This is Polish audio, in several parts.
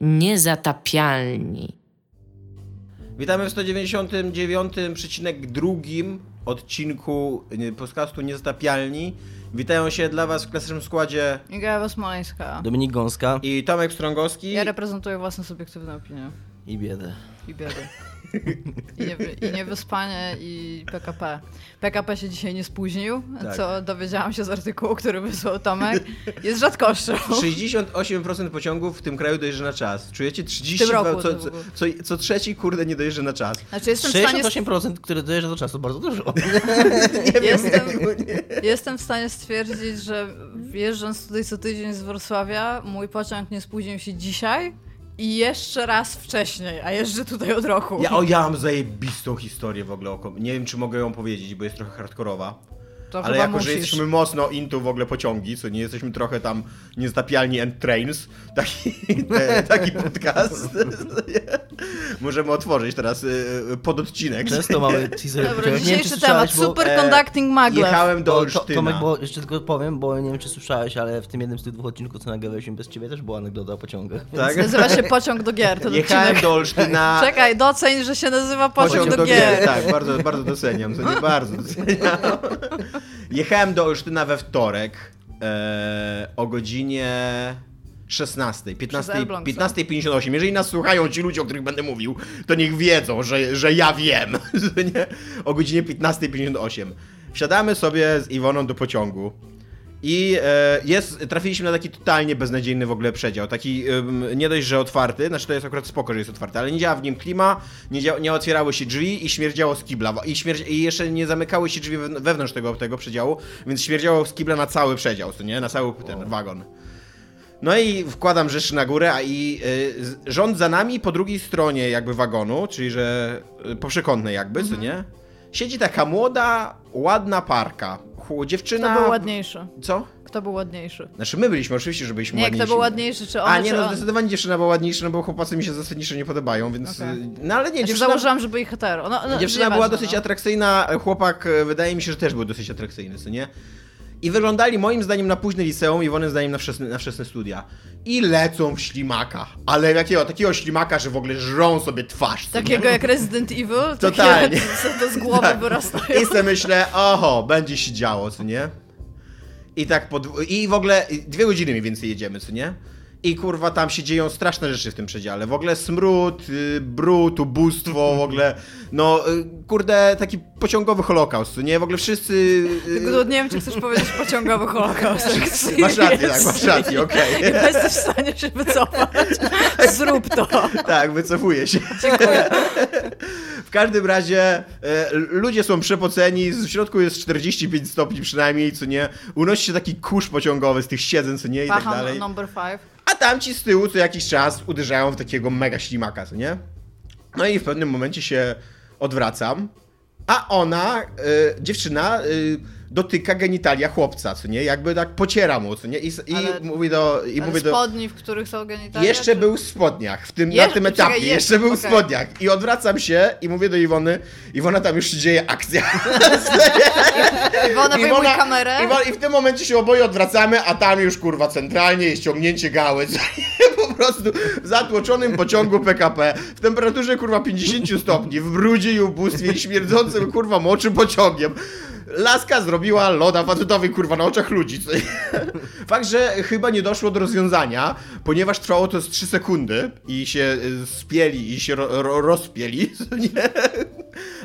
Niezatapialni. Witamy w 199,2 odcinku podcastu Niezatapialni. Witają się dla Was w klasycznym składzie Iga Smoleńska. Dominik Gąska i Tomek Strągowski. Ja reprezentuję własną subiektywną opinię. I biedę. I biedę. I, niewy, I niewyspanie i PKP. PKP się dzisiaj nie spóźnił, Tak. co dowiedziałam się z artykułu, który wysłał Tomek. Jest rzadkością. 68% pociągów w tym kraju dojeżdża na czas. Czujecie? 30 W tym roku co, co, co, co trzeci kurde nie dojeżdża na czas. Znaczy jestem w stanie, 68%, które dojeżdża do czasu, bardzo dużo. jestem, jestem w stanie stwierdzić, że wjeżdżąc tutaj co tydzień z Wrocławia, mój pociąg nie spóźnił się dzisiaj i jeszcze raz wcześniej, a jeżdżę tutaj od roku. Ja, o, ja mam zajebistą historię w ogóle. Nie wiem, czy mogę ją powiedzieć, bo jest trochę hardkorowa. To Ale chyba jako, musisz. że jesteśmy mocno into w ogóle pociągi, co nie jesteśmy trochę tam niezatapialni and trains, taki, te, taki podcast. Możemy otworzyć teraz y, y, pododcinek. Często mamy teaser. Dobra, wiem, dzisiejszy słyszałeś, temat, bo- super e, conducting maglev. Jechałem do Olsztyna. Tomek, bo jeszcze tylko powiem, bo nie wiem, czy słyszałeś, ale w tym jednym z tych dwóch odcinków, co nagrywaliśmy bez ciebie, też była anegdota o pociągach. tak? Nazywa się Pociąg do gier. Ten Jechałem odcinek. do Olsztyna. Czekaj, doceń, że się nazywa Pociąg, do, gier. Tak, bardzo, bardzo doceniam, to nie bardzo doceniam. Jechałem do Olsztyna we wtorek e, o godzinie 16, 15, Elbląg, co? 15.58. Jeżeli nas słuchają ci ludzie, o których będę mówił, to niech wiedzą, że, że ja wiem. O godzinie 15.58. Wsiadamy sobie z Iwoną do pociągu. I e, jest, trafiliśmy na taki totalnie beznadziejny w ogóle przedział. Taki nie dość, że otwarty, znaczy to jest akurat spoko, że jest otwarty, ale nie działa w nim klima, nie, dzia- nie otwierały się drzwi i śmierdziało z kibla. I, śmierdzi- I jeszcze nie zamykały się drzwi wewn- wewnątrz tego, tego przedziału, więc śmierdziało z kibla na cały przedział, co nie? Na cały ten wagon. No i wkładam rzeczy na górę, a i y, rząd za nami po drugiej stronie jakby wagonu, czyli że y, po przekątnej jakby, co nie? Siedzi taka młoda, ładna parka. Dziewczyna... Kto był ładniejszy? Co? Kto był ładniejszy? Znaczy my byliśmy, oczywiście, że byliśmy Nie, ładniejsi. kto był ładniejszy, czy on, A nie, no zdecydowanie dziewczyna była ładniejsza, no bo chłopacy mi się zasadniczo nie podobają, więc... Okej. y, No ale nie, Znaczy, dziewczyna, założyłam, że byli hetero. No, no, dziewczyna była dosyć no. atrakcyjna, chłopak e, wydaje mi się, że też był dosyć atrakcyjny, co nie? I wyglądali moim zdaniem na późne liceum, Iwonym zdaniem na wczesne, na wczesne studia. I lecą w ślimaka. Ale jakiego? Takiego ślimaka, że w ogóle żrą sobie twarz. nie? Takiego jak Resident Evil? Totalnie. Takie, to z głowy Tak. wyrastają. I sobie myślę, oho, będzie się działo, co nie? I tak pod... I w ogóle dwie godziny mniej więcej jedziemy, co nie? I kurwa tam się dzieją straszne rzeczy w tym przedziale. W ogóle smród, y, brud, ubóstwo, w ogóle, no y, kurde, taki pociągowy holokaust, nie? W ogóle wszyscy... y, Tylko nie wiem, czy chcesz powiedzieć pociągowy holokaust. Masz rację, tak, masz rację, okej. Nie jesteś w stanie się wycofać. Zrób to. Tak, wycofuję się. Dziękuję. W każdym razie e, ludzie są przepoceni, w środku jest 45 stopni przynajmniej, co nie? Unosi się taki kurz pociągowy z tych siedzeń, co nie? I tak dalej. number five. A tamci z tyłu co jakiś czas uderzają w takiego mega ślimaka, co nie? No i w pewnym momencie się odwracam, a ona, y, dziewczyna, y, dotyka genitalia chłopca, co nie? Jakby tak pociera mu, co nie? I, i Ale- mówi do... I mówi do spodni, w których są genitalia? jeszcze czy- był w spodniach, w tym, na tym czekaj, etapie, jeszcze, jeszcze był w okej. spodniach. I odwracam się i mówię do Iwony, Iwona, tam już się dzieje akcja. Iwona, wyjmuj kamerę. Iwona, I w tym momencie się oboje odwracamy, a tam już kurwa centralnie jest ciągnięcie gały. Po prostu w zatłoczonym pociągu PKP, w temperaturze kurwa 50 stopni, w brudzie i ubóstwie i śmierdzącym kurwa moczym pociągiem. Laska zrobiła loda facetowi kurwa na oczach ludzi. Fakt, że chyba nie doszło do rozwiązania, ponieważ trwało to z 3 sekundy i się y, spieli i się ro, ro, rozpieli, nie?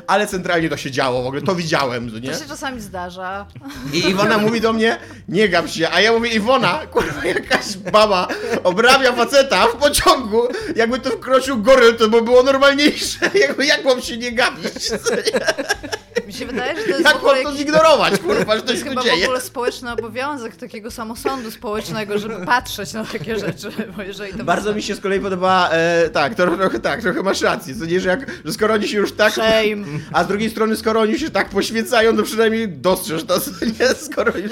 Ale centralnie to się działo, w ogóle to widziałem, nie? To się czasami zdarza. I Iwona mówi do mnie, nie gap się, a ja mówię, Iwona, kurwa, jakaś baba obrabia faceta w pociągu, jakby to wkroczył goryl, to by było normalniejsze, jakby, jak mam się nie gapić, co nie? Mi się wydaje, że to jest w jak ogóle mam to. Zignorować, kurwa, że to To jest się chyba w dzieje. ogóle społeczny obowiązek takiego samosądu społecznego, żeby patrzeć na takie rzeczy, bo jeżeli to Bardzo mi się z kolei podoba, e, tak, to, trochę tak, trochę masz rację, co nie, że, jak, że skoro oni się już tak, Shame. a z drugiej strony, skoro oni się tak poświęcają, to przynajmniej dostrzeż to, co nie, skoro już...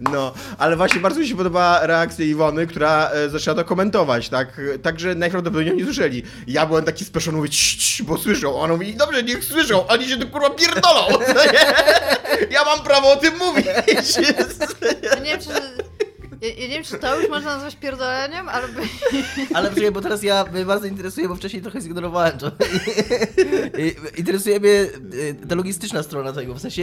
No, ale właśnie bardzo mi się podoba reakcja Iwony, która e, zaczęła to komentować, tak? Także najprawdopodobniej nie słyszeli. Ja byłem taki spieszony, mówię, "Cii, cii", bo słyszą. Ona mówi, dobrze, niech słyszą, oni się tu kurwa pierdolą. no nie? Ja mam prawo o tym mówić. Ja nie wiem, czy... Ja, ja nie wiem, czy to już można nazwać pierdoleniem, ale... by- Ale poczekaj, bo teraz ja mnie bardzo interesuje, bo wcześniej trochę zignorowałem to. I- Interesuje mnie y, ta logistyczna strona tego, w sensie...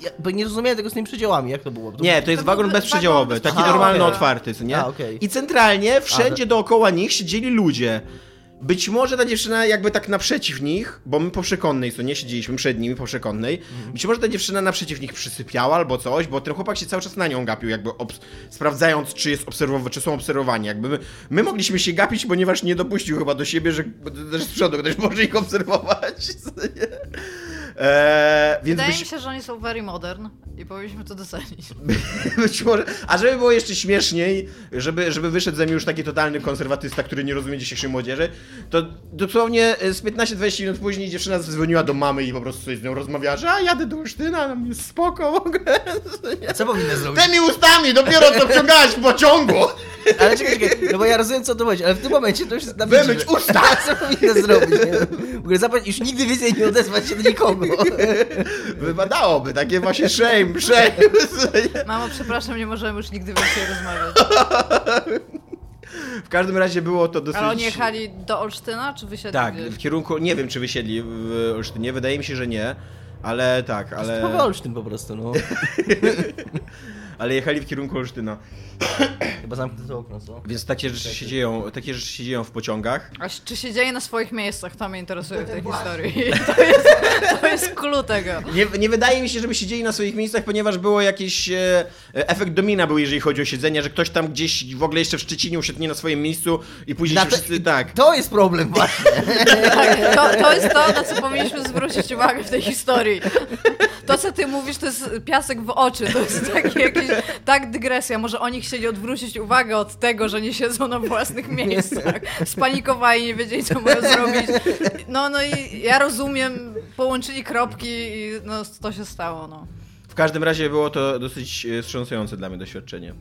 Ja, bo nie rozumiałem tego z tymi przedziałami, jak to było? To Nie, to jest To wagon bezprzedziałowy, taki normalny, okej. otwarty, co nie? A, okej. I centralnie, wszędzie Ale- dookoła nich siedzieli ludzie. Być może ta dziewczyna jakby tak naprzeciw nich, bo my po przekonnej, co nie, siedzieliśmy przed nimi po przekonnej, Mhm. być może ta dziewczyna naprzeciw nich przysypiała albo coś, bo ten chłopak się cały czas na nią gapił, jakby obs- sprawdzając, czy jest obserwowa- czy są obserwowani. Jakby my, my mogliśmy się gapić, ponieważ nie dopuścił chyba do siebie, że też z przodu ktoś może ich obserwować. Eee, więc Wydaje byś, mi się, że oni są very modern i powinniśmy to docenić. Być może. A żeby było jeszcze śmieszniej, żeby, żeby wyszedł ze mnie już taki totalny konserwatysta, który nie rozumie dzisiejszej młodzieży, to dosłownie e, z 15-20 minut później dziewczyna zadzwoniła do mamy i po prostu sobie z nią rozmawiała, że a jadę do Olsztyna, nam jest spoko w ogóle. A co powinna zrobić? Tymi ustami dopiero co wciągałaś w pociągu! Ale czekaj, czekaj, no bo ja rozumiem co to chodzi, ale w tym momencie to już jest na Wymyć że- usta! A co powinna zrobić? Nie? W ogóle już nigdy więcej nie odezwać się do nikogo. Wypadałoby, takie właśnie shame, shame. Mamo, przepraszam, nie możemy już nigdy więcej rozmawiać. W każdym razie było to dosyć... Ale oni jechali do Olsztyna, czy wysiedli Tak, w kierunku, nie wiem czy wysiedli w Olsztynie, wydaje mi się, że nie. Ale tak, ale... Ale... tym po prostu, no. Ale jechali w kierunku Olsztyna. Chyba zamknę to okno, co? Więc takie rzeczy się dzieją, takie rzeczy się dzieją w pociągach. A czy się dzieje na swoich miejscach? To mnie interesuje w tej historii. To jest, to jest clue tego. Nie, nie wydaje mi się, żeby siedzieli na swoich miejscach, ponieważ było jakiś e, efekt domina był, jeżeli chodzi o siedzenie, że ktoś tam gdzieś w ogóle jeszcze w Szczecinie usiadł nie na swoim miejscu i później Na się wszyscy, tak. To jest problem właśnie. Tak, to, to jest to, na co powinniśmy zwrócić uwagę w tej historii. To, co ty mówisz, to jest piasek w oczy. To jest taki jakiś, tak dygresja. Może oni chcieli odwrócić uwagę od tego, że nie siedzą na własnych miejscach. Spanikowali, nie wiedzieli, co mają zrobić. No, no i ja rozumiem, połączyli kropki i no, to się stało, no. W każdym razie było to dosyć e, wstrząsające dla mnie doświadczenie.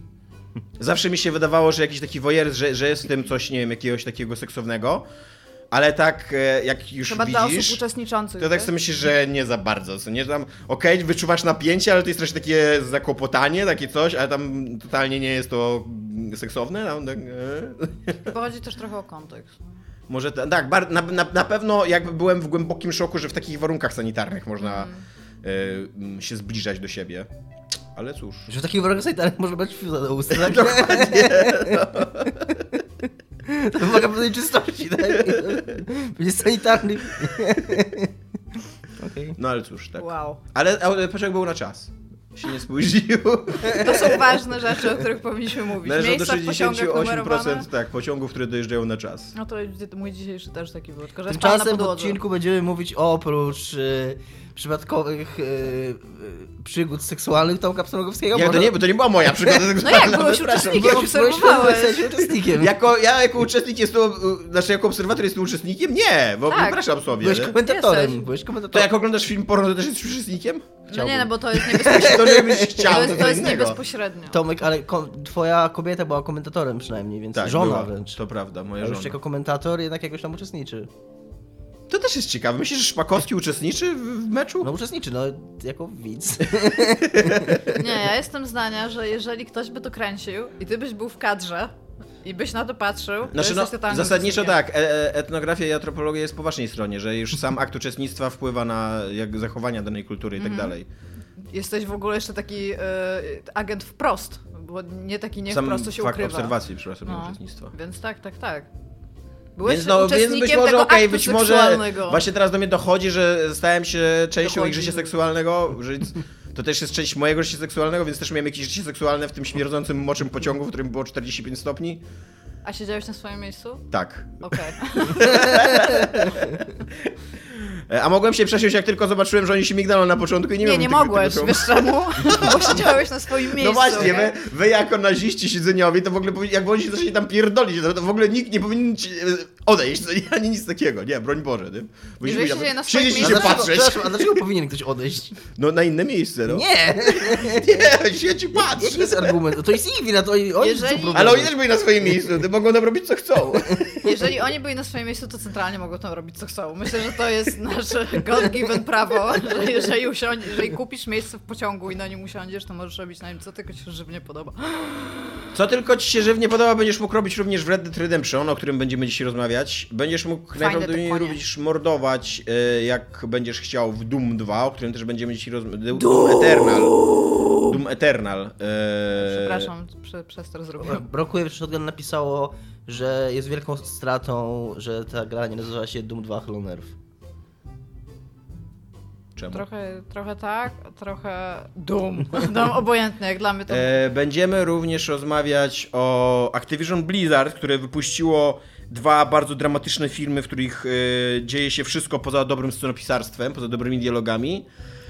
Zawsze mi się wydawało, że jakiś taki wojer, że, że jest w tym coś, nie wiem, jakiegoś takiego seksownego, ale tak e, jak już Chyba dla osób widzisz... uczestniczących. To tak sobie myślisz, że nie za bardzo, co nie? Tam, okej, wyczuwasz napięcie, ale to jest też takie zakłopotanie, takie coś, ale tam totalnie nie jest to seksowne. Tam, tak, e. Bo chodzi też trochę o kontekst. Może ta, tak, bar, na, na, na pewno jakby byłem w głębokim szoku, że w takich warunkach sanitarnych można Mm. e, m, się zbliżać do siebie. Ale cóż. Że w takich warunkach sanitarnych można brać fiuza do ust, tak? Dokładnie. To wymaga pewnej czystości, tak? Będzie sanitarny. Okej. No ale cóż, tak. Wow. Ale, ale pociąg był na czas. Się nie spóźnił. To są ważne rzeczy, o których powinniśmy mówić. Należą do Miejsca w pociągach numerowane. 68% tak, pociągów, które dojeżdżają na czas. No to mój dzisiejszy też taki był, tylko że Tymczasem w odcinku będziemy mówić oprócz y, przypadkowych y, y, przygód seksualnych Tomka Pstrągowskiego. Jak to nie, bo to nie była moja przygoda No seksualna. jak, byłeś uczestnikiem, Byłeś obserwowałeś. w sensie uczestnikiem. Jako, ja jako uczestnik jestem, znaczy jako obserwator jestem uczestnikiem? Nie, bo Tak. wyobrażam sobie. Byłeś nie? komentatorem. Byłeś To komentatorem. jak oglądasz film porno, to też jesteś uczestnikiem? No nie, no bo to jest niebezpośrednio. To żebyś chciał, To jest, to jest niebezpośrednio. Tomek, ale ko- twoja kobieta była komentatorem przynajmniej, więc Tak, żona była. wręcz. To prawda, moja już żona. jako komentator jednak jakoś tam uczestniczy. To też jest ciekawe. Myślisz, że Szpakowski uczestniczy w, meczu? No uczestniczy, no jako widz. Nie, ja jestem zdania, że jeżeli ktoś by to kręcił i ty byś był w kadrze i byś na to patrzył, to Znaczy, no, jesteś totalnym zasadniczo tak, e- e- etnografia i antropologia jest po waszej stronie, że już sam akt uczestnictwa wpływa na jak zachowania danej kultury i tak Mhm. dalej. Jesteś w ogóle jeszcze taki e, agent wprost, bo nie taki nie Sam wprost się fakt ukrywa. obserwacji, przepraszam, No. uczestnictwa. Więc tak, tak, tak. Byłeś Więc, no, więc być może, tego okej, aktu być może właśnie teraz do mnie dochodzi, że stałem się częścią Dochodzi. ich życia seksualnego, że to też jest część mojego życia seksualnego, więc też miałem jakieś życie seksualne w tym śmierdzącym moczym pociągu, w którym było 45 stopni. A siedziałeś na swoim miejscu? Tak. Okej. E, A mogłem się przesiąść, jak tylko zobaczyłem, że oni się migdają na początku i nie Nie, nie mogłeś, tego- wiesz czemu? Bo siedziałeś na swoim miejscu. No właśnie, wy, wy jako naziści siedzeniowi, to w ogóle jak oni się zaczęli tam pierdolić, to, w ogóle nikt nie powinien ci, e, odejść, to ani nic takiego. Nie, broń Boże. Nie? Jeżeli siedzieli na swoich siedzieć i się A dlaczego, patrzeć. przepraszam, a dlaczego powinien ktoś odejść? No na inne miejsce, no. Nie! Nie, siedź i patrz. Jaki jest argument? To jest ich wina, to oni oni Jeżeli- są problemy. Ale oni też byli na swoim miejscu, to mogą tam robić co chcą. Jeżeli oni byli na swoim miejscu, to centralnie mogą tam robić co chcą. Myślę, że to jest nasze God-given prawo, że jeżeli, usiądź, jeżeli kupisz miejsce w pociągu i na nim usiądziesz, to możesz robić na nim co tylko ci się żywnie podoba. Co tylko ci się żywnie podoba, będziesz mógł robić również w Red Dead Redemption, o którym będziemy dzisiaj Będziesz mógł Fajne najprawdopodobniej również mordować, e, jak będziesz chciał w Doom 2, o którym też będziemy dzisiaj rozmawiać. Doom Eternal. Doom Eternal. e, Przepraszam, prze, przez to zrobiłem. Brakuje Shotgun napisało, że jest wielką stratą, że ta gra nie nazywa się Doom 2 Hollow Nerve. Czemu? Trochę, trochę tak, trochę dum. Dum obojętne, jak dla mnie to... E, będziemy również rozmawiać o Activision Blizzard, które wypuściło dwa bardzo dramatyczne filmy, w których e, dzieje się wszystko poza dobrym scenopisarstwem, poza dobrymi dialogami.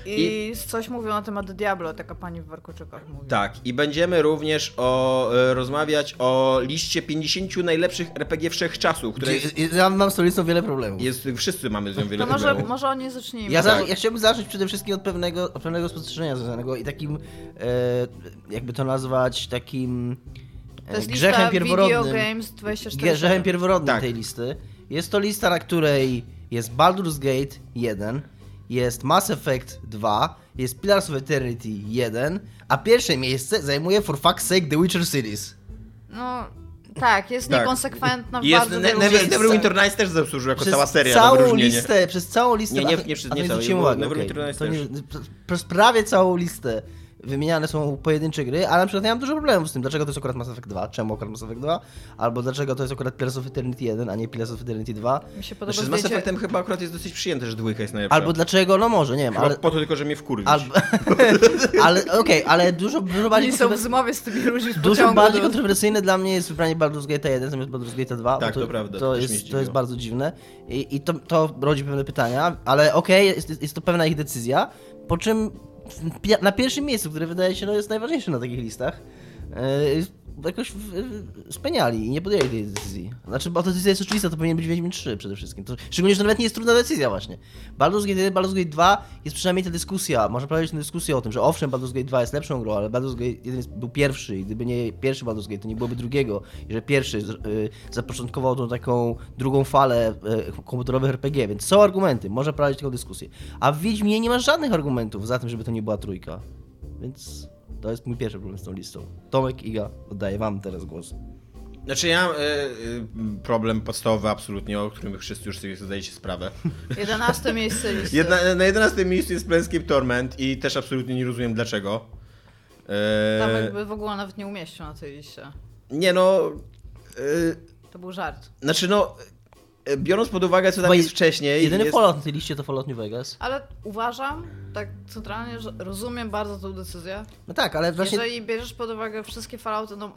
I coś mówią na temat Diablo, taka pani w warkoczykach mówi. Tak, i będziemy również o, e, rozmawiać o liście 50 najlepszych RPG wszechczasów, które jest, Ja mam z tą listą wiele problemów. jest wszyscy mamy z nią wiele To może, problemów. może o niej zacznijmy. Ja, tak. ja chciałbym zacząć przede wszystkim od pewnego, od pewnego spostrzeżenia związanego i takim, e, jakby to nazwać, takim e, to jest grzechem lista pierworodnym. Video Games 24 Grzechem pierworodnym Tak. tej listy. Jest to lista, na której jest Baldur's Gate 1, jest Mass Effect 2, jest Pillars of Eternity 1, a pierwsze miejsce zajmuje for fuck's sake The Witcher series. No, tak, jest Tak. niekonsekwentna w I jest bardzo ne, wielu Never, miejscach. Neverwinter Nights też zasłużył jako Przez cała seria na całą wyróżnienie. listę, przez całą listę. Nie, nie, nie nie nie. Nights To też. nie- Przez prawie całą listę wymieniane są pojedyncze gry, ale na przykład ja mam dużo problemów z tym, dlaczego to jest akurat Mass Effect 2, czemu akurat Mass Effect 2, albo dlaczego to jest akurat Pillars of Eternity 1, a nie Pillars of Eternity 2, Mi się podoba Znaczy z Mass. Effectem chyba akurat jest dosyć przyjęte, że dwójka jest najlepsza. albo dlaczego, no może, nie wiem, Chyba ale... po to tylko, że mnie wkurwić. Albo, ale okej, ale dużo, dużo bardziej Oni są w zmowie z tymi ludźmi z Dużo bardziej do- kontrowersyjne dla mnie jest wybranie Baldur's Gate 1 zamiast Baldur's Gate 2. Tak, bo to prawda, To to jest, to jest bardzo dziwne i, i to, to rodzi pewne pytania, ale okej, jest, jest to pewna ich decyzja, po czym na pierwszym miejscu, które wydaje się no, jest najważniejsze na takich listach, yy, jakoś speniali i nie podjęli tej decyzji. Znaczy, bo ta decyzja jest oczywista, to powinien być Wiedźmin 3 przede wszystkim. To, szczególnie, że to nawet nie jest trudna decyzja właśnie. Baldur's Gate 1, Baldur's Gate 2 jest przynajmniej ta dyskusja, można prowadzić tę dyskusję o tym, że owszem, Baldur's Gate 2 jest lepszą grą, ale Baldur's Gate 1 jest, był pierwszy i gdyby nie pierwszy Baldur's Gate, to nie byłoby drugiego. I że pierwszy yy, zapoczątkował tą taką drugą falę yy, komputerowych RPG, więc są argumenty, można prowadzić taką dyskusję. A w Wiedźminie nie ma żadnych argumentów za tym, żeby to nie była trójka. Więc to jest mój pierwszy problem z tą listą. Tomek, Iga, oddaję wam teraz głos. Znaczy ja mam e, e, problem podstawowy absolutnie, o którym wszyscy już sobie zdajecie sprawę. 11 miejsce listy. Jedna, na 11 miejscu jest Planescape Torment i też absolutnie nie rozumiem dlaczego. Tam E, jakby w ogóle nawet nie umieścił na tej liście. nie no... E, To był żart. znaczy no... Biorąc pod uwagę, co tam jest je- wcześniej... Jedyny jest... Fallout na tej liście to Fallout New Vegas. Ale uważam, tak centralnie, że rozumiem bardzo tą decyzję. No tak, ale właśnie... Jeżeli bierzesz pod uwagę wszystkie Fallouty, no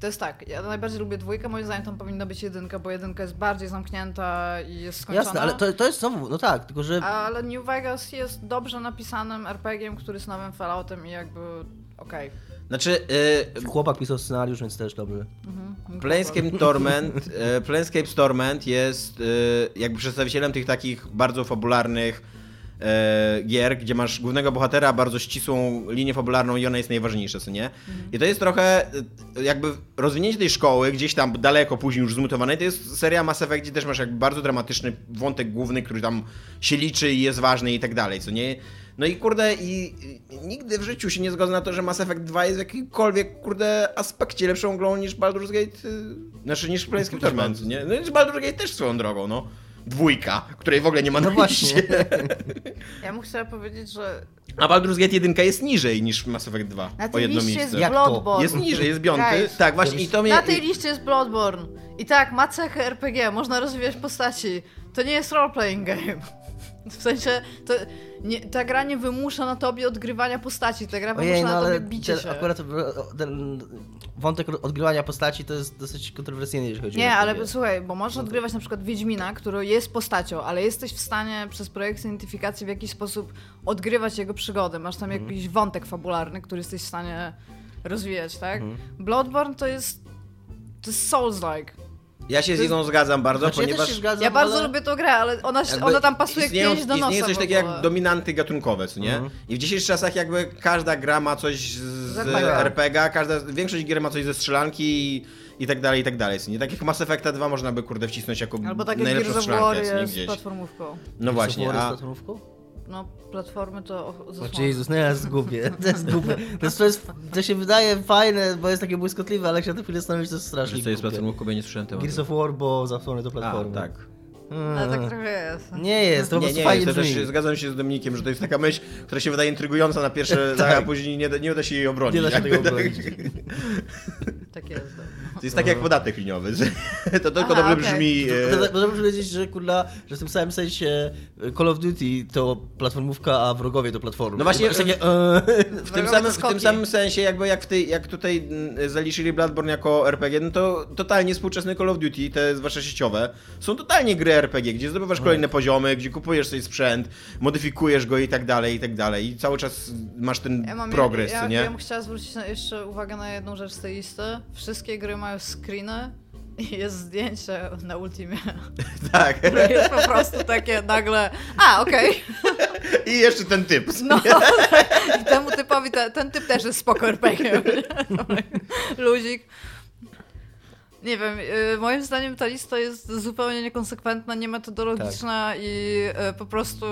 to jest tak, ja najbardziej lubię dwójkę, moim zdaniem tam powinna być jedynka, bo jedynka jest bardziej zamknięta i jest skończona. Jasne, ale to, to jest znowu, no tak, tylko że... Ale New Vegas jest dobrze napisanym RPG-iem, który jest nowym Falloutem i jakby okej. Znaczy... e, Chłopak pisał scenariusz, więc też dobry. Mhm. Planescape Torment, e, Planescape Torment jest e, jakby przedstawicielem tych takich bardzo fabularnych gier, gdzie masz głównego bohatera, bardzo ścisłą linię fabularną i ona jest najważniejsza, co nie? I to jest trochę jakby rozwinięcie tej szkoły, gdzieś tam daleko później już zmutowanej, to jest seria Mass Effect, gdzie też masz jakby bardzo dramatyczny wątek główny, który tam się liczy i jest ważny i tak dalej, co nie? No i kurde, i, i nigdy w życiu się nie zgodzę na to, że Mass Effect 2 jest w jakimkolwiek, kurde, aspekcie lepszą grą niż Baldur's Gate, y, znaczy niż Planescape Torment, nie? No i Baldur's Gate też swoją drogą, no. Dwójka, której w ogóle nie ma na No liście. Ja bym chciała powiedzieć, że A Baldur's Gate 1 jest niżej niż Mass Effect 2, na o jedno miejsce. jest? Bloodborne. Jest niżej, jest piąty. Guys. Tak, właśnie i to mnie... Na tej liście jest Bloodborne. I tak, ma cechy RPG, można rozwijać postaci. To nie jest role-playing game. W sensie, to nie, ta gra nie wymusza na tobie odgrywania postaci, ta gra wymusza Ojej, no na ale tobie bicie ten, się. akurat ten wątek odgrywania postaci to jest dosyć kontrowersyjny, jeżeli chodzi Nie, o ale RPG. słuchaj, bo możesz odgrywać na przykład Wiedźmina, który jest postacią, ale jesteś w stanie przez projekt identyfikacji w jakiś sposób odgrywać jego przygody. Masz tam Mhm. jakiś wątek fabularny, który jesteś w stanie rozwijać, tak? Mhm. Bloodborne to jest to jest Souls-like. Ja się z Igą zgadzam bardzo, Znaczy, ja też ponieważ... się zgadzam, Ja bardzo ale... lubię tą grę, ale ona, ona tam pasuje jak istnieją, pięść do nosa Istnieje coś takiego jak dominanty gatunkowe, co nie? Mhm. I w dzisiejszych czasach jakby każda gra ma coś z, z RPG. Każda, większość gier ma coś ze strzelanki i, i tak dalej, i tak dalej. co Nie? Tak jak Mass Effecta 2 można by kurde wcisnąć jako Albo tak jak najlepszą strzelankę co nie? jest z gdzieś. platformówką. No właśnie, a... platformówką? No, platformy to zasłona. Jezus, no ja zgubię. To jest głupie. To, jest, to, jest, to się wydaje fajne, bo jest takie błyskotliwe, ale jak się na to chwilę zastanowić, to jest strasznie Że co jest bo ja nie słyszałem tematu. Gears of War, bo zasłony to A, platformy. tak. Mm. Ale tak trochę jest. Nie jest, to po Nie, prostu nie, fajnie to też zgadzam się z Dominikiem, że to jest taka myśl, która się wydaje intrygująca na pierwsze, a później nie, da- nie uda się jej obronić. Nie da się tego tak. obronić. Tak jest. no. To jest tak jak podatek liniowy. że To tylko Aha, dobrze okej. brzmi. To- to- e, Można powiedzieć, że kurla, że w tym samym sensie e, Call of Duty to platformówka, a wrogowie to platformy. No właśnie, takie, e, W tym, samym, w tym samym sensie, jakby jak, w tej, jak tutaj mm, zaliczyli Bloodborne jako RPG, no to totalnie współczesne Call of Duty, te zwłaszcza sieciowe, są totalnie gry RPG, gdzie zdobywasz kolejne poziomy, gdzie kupujesz sobie sprzęt, modyfikujesz go i tak dalej, i tak dalej. I cały czas masz ten Ja mam, progres, ja, ja, nie? ja bym chciała zwrócić na, jeszcze uwagę na jedną rzecz z tej listy. Wszystkie gry mają screeny i jest zdjęcie na Ultimie. Tak. które jest po prostu takie nagle, a okej, I jeszcze ten typ. no i temu typowi, te, ten typ też jest spoko RPG. Luzik. Nie wiem, y, moim zdaniem ta lista jest zupełnie niekonsekwentna, niemetodologiczna Tak. i y, po prostu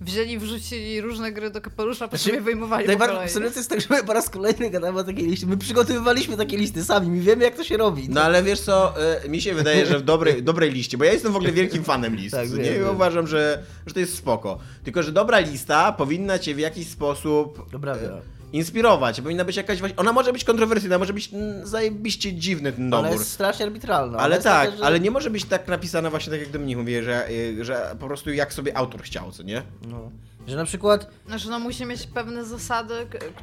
wzięli, wrzucili różne gry do kapelusza, po Znaczy, sobie wyjmowali po Najbardziej jest tak, że my po raz kolejny gadamy o takiej liście. My przygotowywaliśmy takie listy sami, my wiemy jak to się robi. No ale wiesz co, y, mi się wydaje, że w dobrej, dobrej liście, bo ja jestem w ogóle wielkim fanem list, Tak, nie? wiem, uważam, że, że to jest spoko. Tylko, że dobra lista powinna cię w jakiś sposób Dobra, e, wiem. Inspirować. Powinna być jakaś właśnie, ona może być kontrowersyjna, może być zajebiście dziwny ten Ale dobór. jest strasznie arbitralna. Ale tak, taka, że- ale nie może być tak napisana właśnie tak jak Dominik mówi, że, y, że po prostu jak sobie autor chciał, co nie? No. Że na przykład Znaczy, no musi mieć pewne zasady,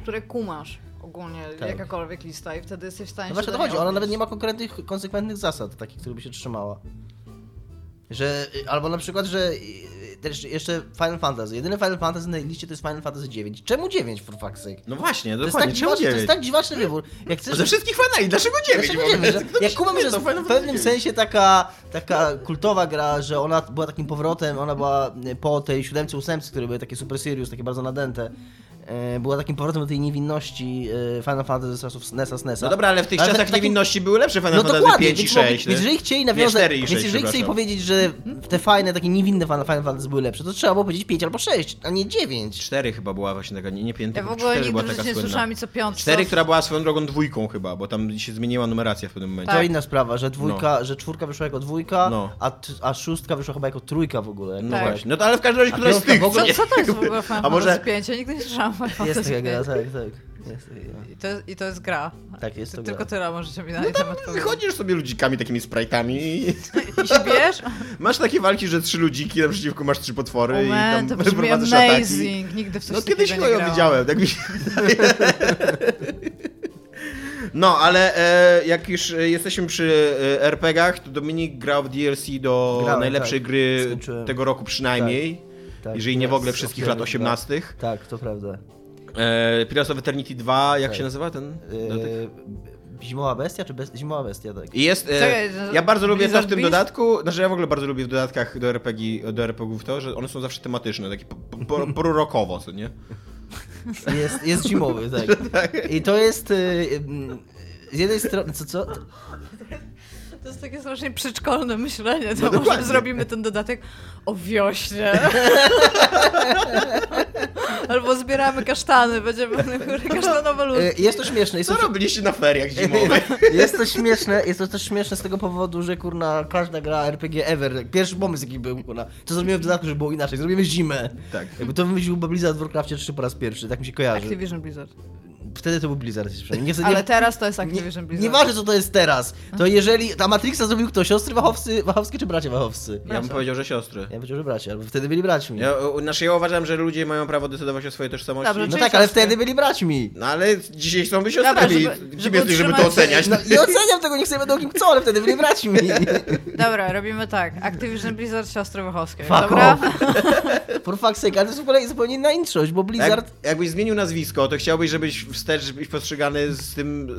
które kumasz ogólnie, Tak. jakakolwiek lista i wtedy jesteś w stanie No się właśnie do to chodzi, ona nawet nie ma konkretnych, konsekwentnych zasad, takich, których by się trzymała. Że, albo na przykład, że y, też jeszcze Final Fantasy. Jedyny Final Fantasy na liście to jest Final Fantasy 9. Czemu 9 for fuck's sake? No właśnie, To jest, dokładnie, tak czemu dziwaczny, to jest tak dziwaczny wybór. Jak chcesz, Ze wszystkich fanali, dlaczego dziewięć? Dlaczego w ogóle? nie wiem, że, To ja mi kumam, że to jest w pewnym sensie taka, taka kultowa gra, że ona była takim powrotem, ona była po tej siódemce, ósemce, które były takie super serious, takie bardzo nadęte. E, Była takim powrotem do tej niewinności e, Final Fantasy z czasów NESa, SNESa. No dobra, ale w tych Ale czasach taki- niewinności były lepsze Final No Fantasy dokładnie, 5 i więc, 6. więc jeżeli chcieli nawiązać, 4 i więc 6, jeżeli chcieli powiedzieć, że te fajne, takie niewinne Final Fantasy były lepsze, to trzeba było powiedzieć 5 albo 6, a nie 9. 4 chyba była właśnie taka, nie, nie pięta, Ja w ogóle 4 była nigdy w taka nie słyszałam co piątce. 4, która była swoją drogą dwójką chyba, bo tam się zmieniła numeracja w pewnym momencie. To Tak. inna sprawa, że dwójka, że czwórka wyszła jako dwójka, No. a, t- a szóstka wyszła chyba jako trójka w ogóle. No Tak. właśnie, no to ale w każdym razie, która z tych, w ogóle- co nie? Co, to jest w ogóle Final A może- Fantasy 5? Ja nigdy nie słyszałam Final Jest taka gra, 5. tak, tak. Jest. I to, jest, I to jest gra. Tak, jest to gra. Tylko tyle możecie mi na No tam temat chodzisz sobie ludzikami, takimi sprite'ami i I się bijesz? masz takie walki, że trzy ludziki, naprzeciwko masz trzy potwory O i man, tam to brzmi prowadzasz ataki. amazing. Nigdy w coś No kiedyś ją grałam. widziałem, tak mi się wydaje. No, ale e, jak już e, jesteśmy przy e, RPG-ach, to Dominik grał w DLC do Grałem, najlepszej tak. gry Skończyłem. tego roku przynajmniej, Tak, jeżeli nie w ogóle wszystkich lat oficjalnie, 18. Tak, to prawda. E, Pillars of Eternity 2, jak Tak. się nazywa ten? Yy, zimowa bestia, czy bez... zimowa bestia, tak. I jest. E, Czekaj, ja bardzo lubię to w tym Beast? dodatku. Znaczy ja w ogóle bardzo lubię w dodatkach do RPG, do RPGów to, że one są zawsze tematyczne, takie prorokowo, co nie? Jest, jest zimowy, tak. I to jest... Yy, z jednej strony, co, co? To jest takie strasznie przedszkolne myślenie. To No może dokładnie. zrobimy ten dodatek o wiośnie. Albo zbieramy kasztany, będziemy kasztanowe ludy. Yy, jest to śmieszne, jest Co to, robiliście na feriach zimowych? jest to śmieszne, jest to też śmieszne z tego powodu, że kurna, każda gra RPG ever, pierwszy pomysł jaki był, kurna, co zrobimy w dodatku, żeby było inaczej, zrobimy zimę. Tak. Jakby to wymyślił Blizzard w Warcraftie 3 po raz pierwszy, tak mi się kojarzy. Activision Blizzard. Wtedy to był Blizzard, jeszcze nie chcę, Ale nie, teraz to jest nie, Activision Blizzard. Nieważne co to jest teraz, to jeżeli, ta Matrixa zrobił kto, siostry Wachowscy, Wachowskie czy bracia Wachowscy? Ja bym powiedział, że siostry. Ja bym powiedział, że bracia, albo wtedy byli braćmi. Ja, znaczy ja uważam, że ludzie mają prawo decydować o swojej tożsamości. Dobrze, No tak, ale siostry. wtedy byli braćmi. No ale dzisiaj chcą być Dobra, siostrami. żeby- żeby jesteś, żeby to oceniać? No nie oceniam tego, niech sobie będą kim chcą, ale wtedy byli braćmi. Dobra, robimy tak. Activision Blizzard, siostry Wachowskie. Fuck Dobra? off. For fuck's sake, ale to jest w ogóle zupełnie inna introść, bo Blizzard... Jak, jakbyś zmienił nazwisko, to chciałbyś, żebyś w wstecz być postrzegany z tym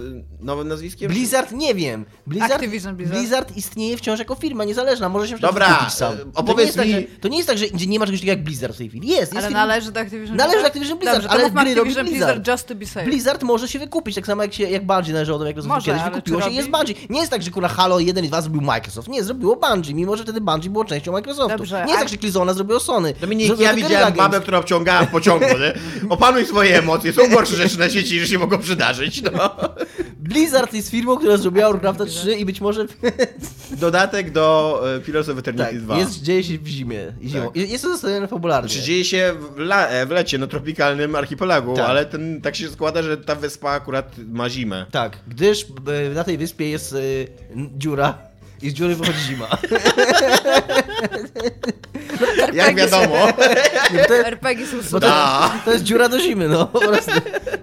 y, nowym nazwiskiem? Blizzard nie wiem. Blizzard, Activision Blizzard. Blizzard istnieje wciąż jako firma niezależna, może się Dobra, kupić sam. To nie, opowiedz jest tak, mi- że, to nie jest tak, że nie ma czegoś takiego jak Blizzard w tej chwili. Jest, jest Ale firma- należy do Activision Należy do Blizzard? Activision Blizzard, Dobrze, to ale gry robi Blizzard Blizzard. just to be safe. Blizzard może się wykupić, tak samo jak, się, jak Bungie należało do Microsoftu Może, kiedyś. Wykupiło się, jest? Bungie. Nie jest tak, że kurwa Halo 1 i 2 zrobił Microsoft. Nie, zrobiło Bungie, mimo że wtedy Bungie było częścią Microsoftu. Dobrze, nie jest a- tak, że Killzona zrobiło Sony. Dominik, ja to widziałem babę, która obciągała w pociągu, nie? Opanuj swoje emocje, są gorsze rzeczy na sieci, że się mogą przydarzyć, no. Blizzard jest firmą, która zrobiła Warcrafta 3 i być może... Dodatek do e, Pillars of Eternity tak, 2. jest, dzieje się w zimie. Zimą. Tak. Jest to zestawione fabularnie. Czy dzieje się w, la, e, w lecie, na tropikalnym archipelagu, Tak. ale ten, tak się składa, że ta wyspa akurat ma zimę. Tak, gdyż e, na tej wyspie jest n- dziura i z dziury wychodzi zima. Jak wiadomo. Nie, to, RPG są super. to, to jest dziura do zimy, no po prostu.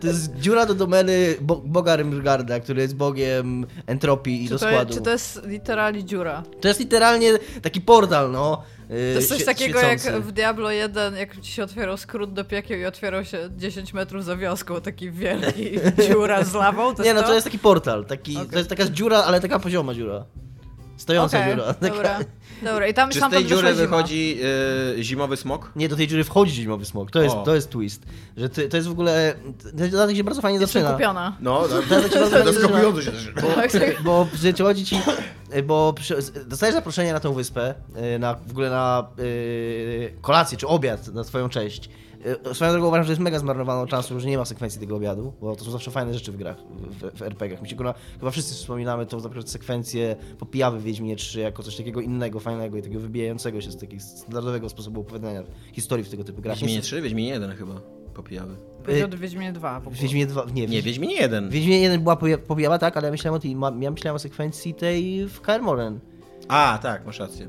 To jest dziura do domeny bo, boga Rimgarda, który jest bogiem entropii i Czy to, składu. czy to jest literalnie dziura? To jest literalnie taki portal, no. To jest coś takiego świecący. jak w Diablo 1, jak ci się otwierał skrót do piekieł i otwierał się 10 metrów za wioską, taki wielki dziura z lawą. To Nie, no to jest taki portal, taki, Okej. to jest taka dziura, ale taka pozioma dziura. Stojąca Okej, dziura. Taka... Dobra, dobra. I tam Czy z tej dziury wychodzi e, zimowy smok? Nie, do tej dziury wchodzi zimowy smok. To jest, O. to jest twist. Że ty, to jest w ogóle. Dodatek się bardzo fajnie Jestem zaczyna. kupiona. No, jest bardzo się też. Tak, tak. Bo przychodzi ci. Bo przy, dostajesz zaproszenie na tą wyspę, y, na, w ogóle na y, kolację czy obiad na swoją cześć. Y, Swoją drogą uważam, że jest mega zmarnowaną czasu, że nie ma sekwencji tego obiadu, bo to są zawsze fajne rzeczy w grach, w, w RPG-ach. Mi się kurwa, chyba wszyscy wspominamy tą na przykład sekwencję popijawy w Wiedźminie 3 jako coś takiego innego, fajnego i takiego wybijającego się z takiego standardowego sposobu opowiadania historii w tego typu grach. Wiedźminie 3, Wiedźminie 1 chyba popijawy. Powiedział Wiedźminie 2 w ogóle. Wiedźminie 2, nie, Nie, Wiedźminie 1. Wiedźminie 1 była pobijawa, tak, ale ja myślałem o tej, ja myślałem o sekwencji tej w Kaer Morhen. A, tak, masz rację.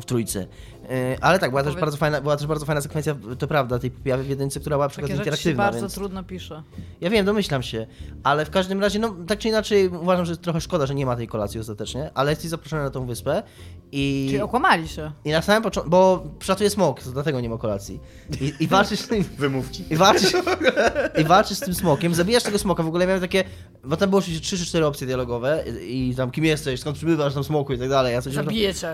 w trójce. E, Ale tak, była też, bardzo fajna, była też bardzo fajna sekwencja, to prawda, tej pojawy w jedynce, która była przy Takie okazji rzeczy się interaktywna, bardzo więc... trudno pisze. Ja wiem, domyślam się, ale w każdym razie, no tak czy inaczej uważam, że trochę szkoda, że nie ma tej kolacji ostatecznie, ale jesteś zaproszony na tą wyspę i... Czyli okłamali się. I na samym początku, bo przylatuje smok, to dlatego nie ma kolacji. I, i walczysz z tym... Wymówki. I walczysz, I walczysz z tym smokiem, zabijasz tego smoka, w ogóle miałem takie, bo tam było oczywiście 3 czy 4 opcje dialogowe i, i tam kim jesteś, skąd przybywasz, tam smoku i tak dalej. Ja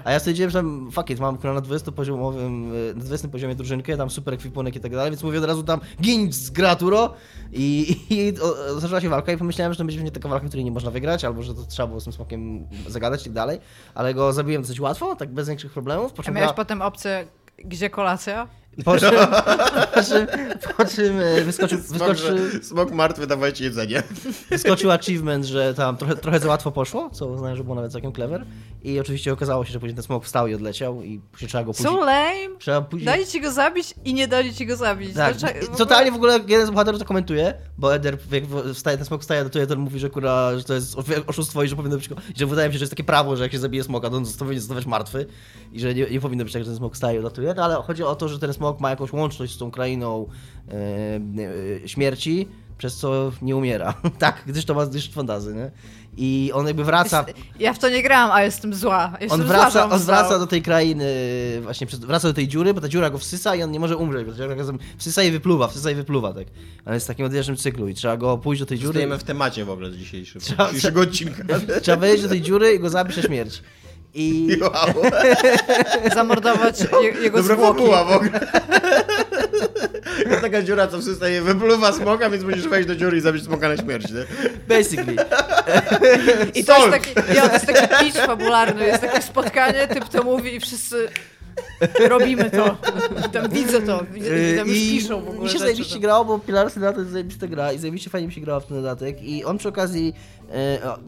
a ja stwierdziłem, że tam, fuck it, mam kurwa, na 20 poziomowym, y, na 20 poziomie drużynkę, tam super ekwipunek i tak dalej, więc mówię od razu tam gin z graturo i, i o, zaczęła się walka i pomyślałem, że to będzie pewnie taka walka, której nie można wygrać, albo że to trzeba było z tym smokiem zagadać i tak dalej, ale go zabiłem dosyć łatwo, tak bez większych problemów, po A miałeś ja, potem opcję, gdzie kolacja? po czym, po czym, po czym y, wyskoczył, Smok, że- smok martwy, dawajcie jedzenie. wyskoczył achievement, że tam trochę, trochę za łatwo poszło, co uznałem, że było nawet całkiem clever i oczywiście okazało się, że później ten smok wstał i odleciał i się trzeba go później... So lame. Trzeba później... Dali ci go zabić i nie dali ci go zabić. Tak, Dlaczego- w ogóle- totalnie w ogóle jeden z bohaterów to komentuje, bo Eder, jak wstaje, ten smok wstaje, to Eder mówi, że kurwa, że to jest oszustwo i że powinno być, że wydaje mi się, że jest takie prawo, że jak się zabije smoka, to on powinien zostawać martwy i że nie, nie powinno być tak, że ten smok wstaje i odlatuje, no ale chodzi o to, że ten smok ma jakąś łączność z tą krainą e, e, śmierci, przez co nie umiera. tak, gdyż to ma zdyszcz fantazy, nie? I on jakby wraca... Ja w to nie grałam, a jestem zła. Jestem On zła, wraca, on wstał. wraca do tej krainy, właśnie przez, wraca do tej dziury, bo ta dziura go wsysa i on nie może umrzeć, bo ta dziura go wsysa i wypluwa, wsysa i wypluwa, tak. On jest w takim odwiecznym cyklu i trzeba go pójść do tej dziury, Zostajemy w temacie w ogóle dzisiejszym, Trzeba- dzisiejszego odcinka. trzeba wejść do tej dziury i go zabić na śmierć. I Wow. Zamordować je, jego Dobra zwłoki. fabuła w ogóle. Jest taka dziura, co w systemie wypluwa smoka, więc musisz wejść do dziury i zabić smoka na śmierć, nie? basically. I to jest taki, ja, to jest taki pitch fabularny, jest takie spotkanie, typ to mówi i wszyscy robimy to. Tam widzę to, widzę, i tam już I piszą w ogóle mi się zajebiście to- grało, bo Pilarsy na to jest zajebista gra i zajebiście fajnie mi się grało w ten dodatek i on przy okazji,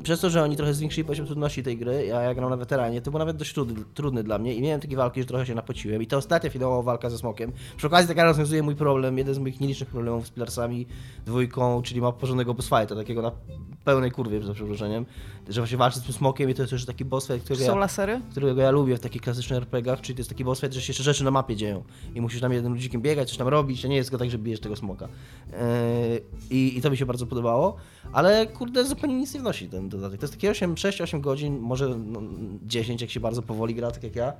przez to, że oni trochę zwiększyli poziom trudności tej gry, a ja gram na weteranie, to był nawet dość trudny, trudny dla mnie i miałem takie walki, że trochę się napociłem i ta ostatnia finałowa walka ze Smokiem, przy okazji taka rozwiązuje mój problem, jeden z moich nielicznych problemów z Pilarsami dwójką, czyli ma porządnego boss fighta, takiego na pełnej kurwie, za przeproszeniem, że właśnie walczy z tym Smokiem i to jest już taki boss fight, którego Są ja, lasery? którego ja lubię w takich klasycznych RPGach, czyli to jest taki boss fight, że się jeszcze rzeczy na mapie dzieją i musisz tam jednym ludzikiem biegać, coś tam robić, to nie jest tylko tak, że bijesz tego smoka. Yy, I, I to mi się bardzo podobało, ale kurde, zupełnie nic nic nie wnosi ten dodatek. To jest takie 8, 6-8 godzin, może no, 10, jak się bardzo powoli gra, tak jak ja.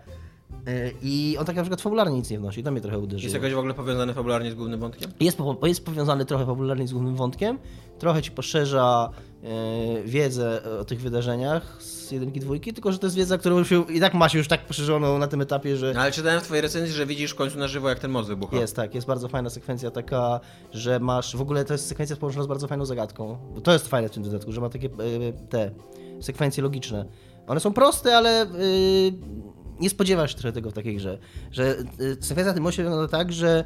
E, I on tak na przykład fabularnie nic nie wnosi, to mnie trochę uderzyło. Jest jakoś w ogóle powiązany fabularnie z głównym wątkiem? Jest, po- jest powiązany trochę fabularnie z głównym wątkiem, trochę ci poszerza e, wiedzę o tych wydarzeniach z jedynki, dwójki, tylko że to jest wiedza, którą już się, i tak ma się już tak poszerzoną na tym etapie, że No, ale czytałem w twojej recenzji, że widzisz w końcu na żywo, jak ten most wybucha. jest, tak, jest bardzo fajna sekwencja taka, że masz, w ogóle to jest sekwencja połączona z bardzo fajną zagadką, bo to jest fajne w tym dodatku, że ma takie e, te sekwencje logiczne. One są proste, ale e, nie spodziewasz się trochę tego w takiej grze, że e, sekwencja na tym moście wygląda tak, że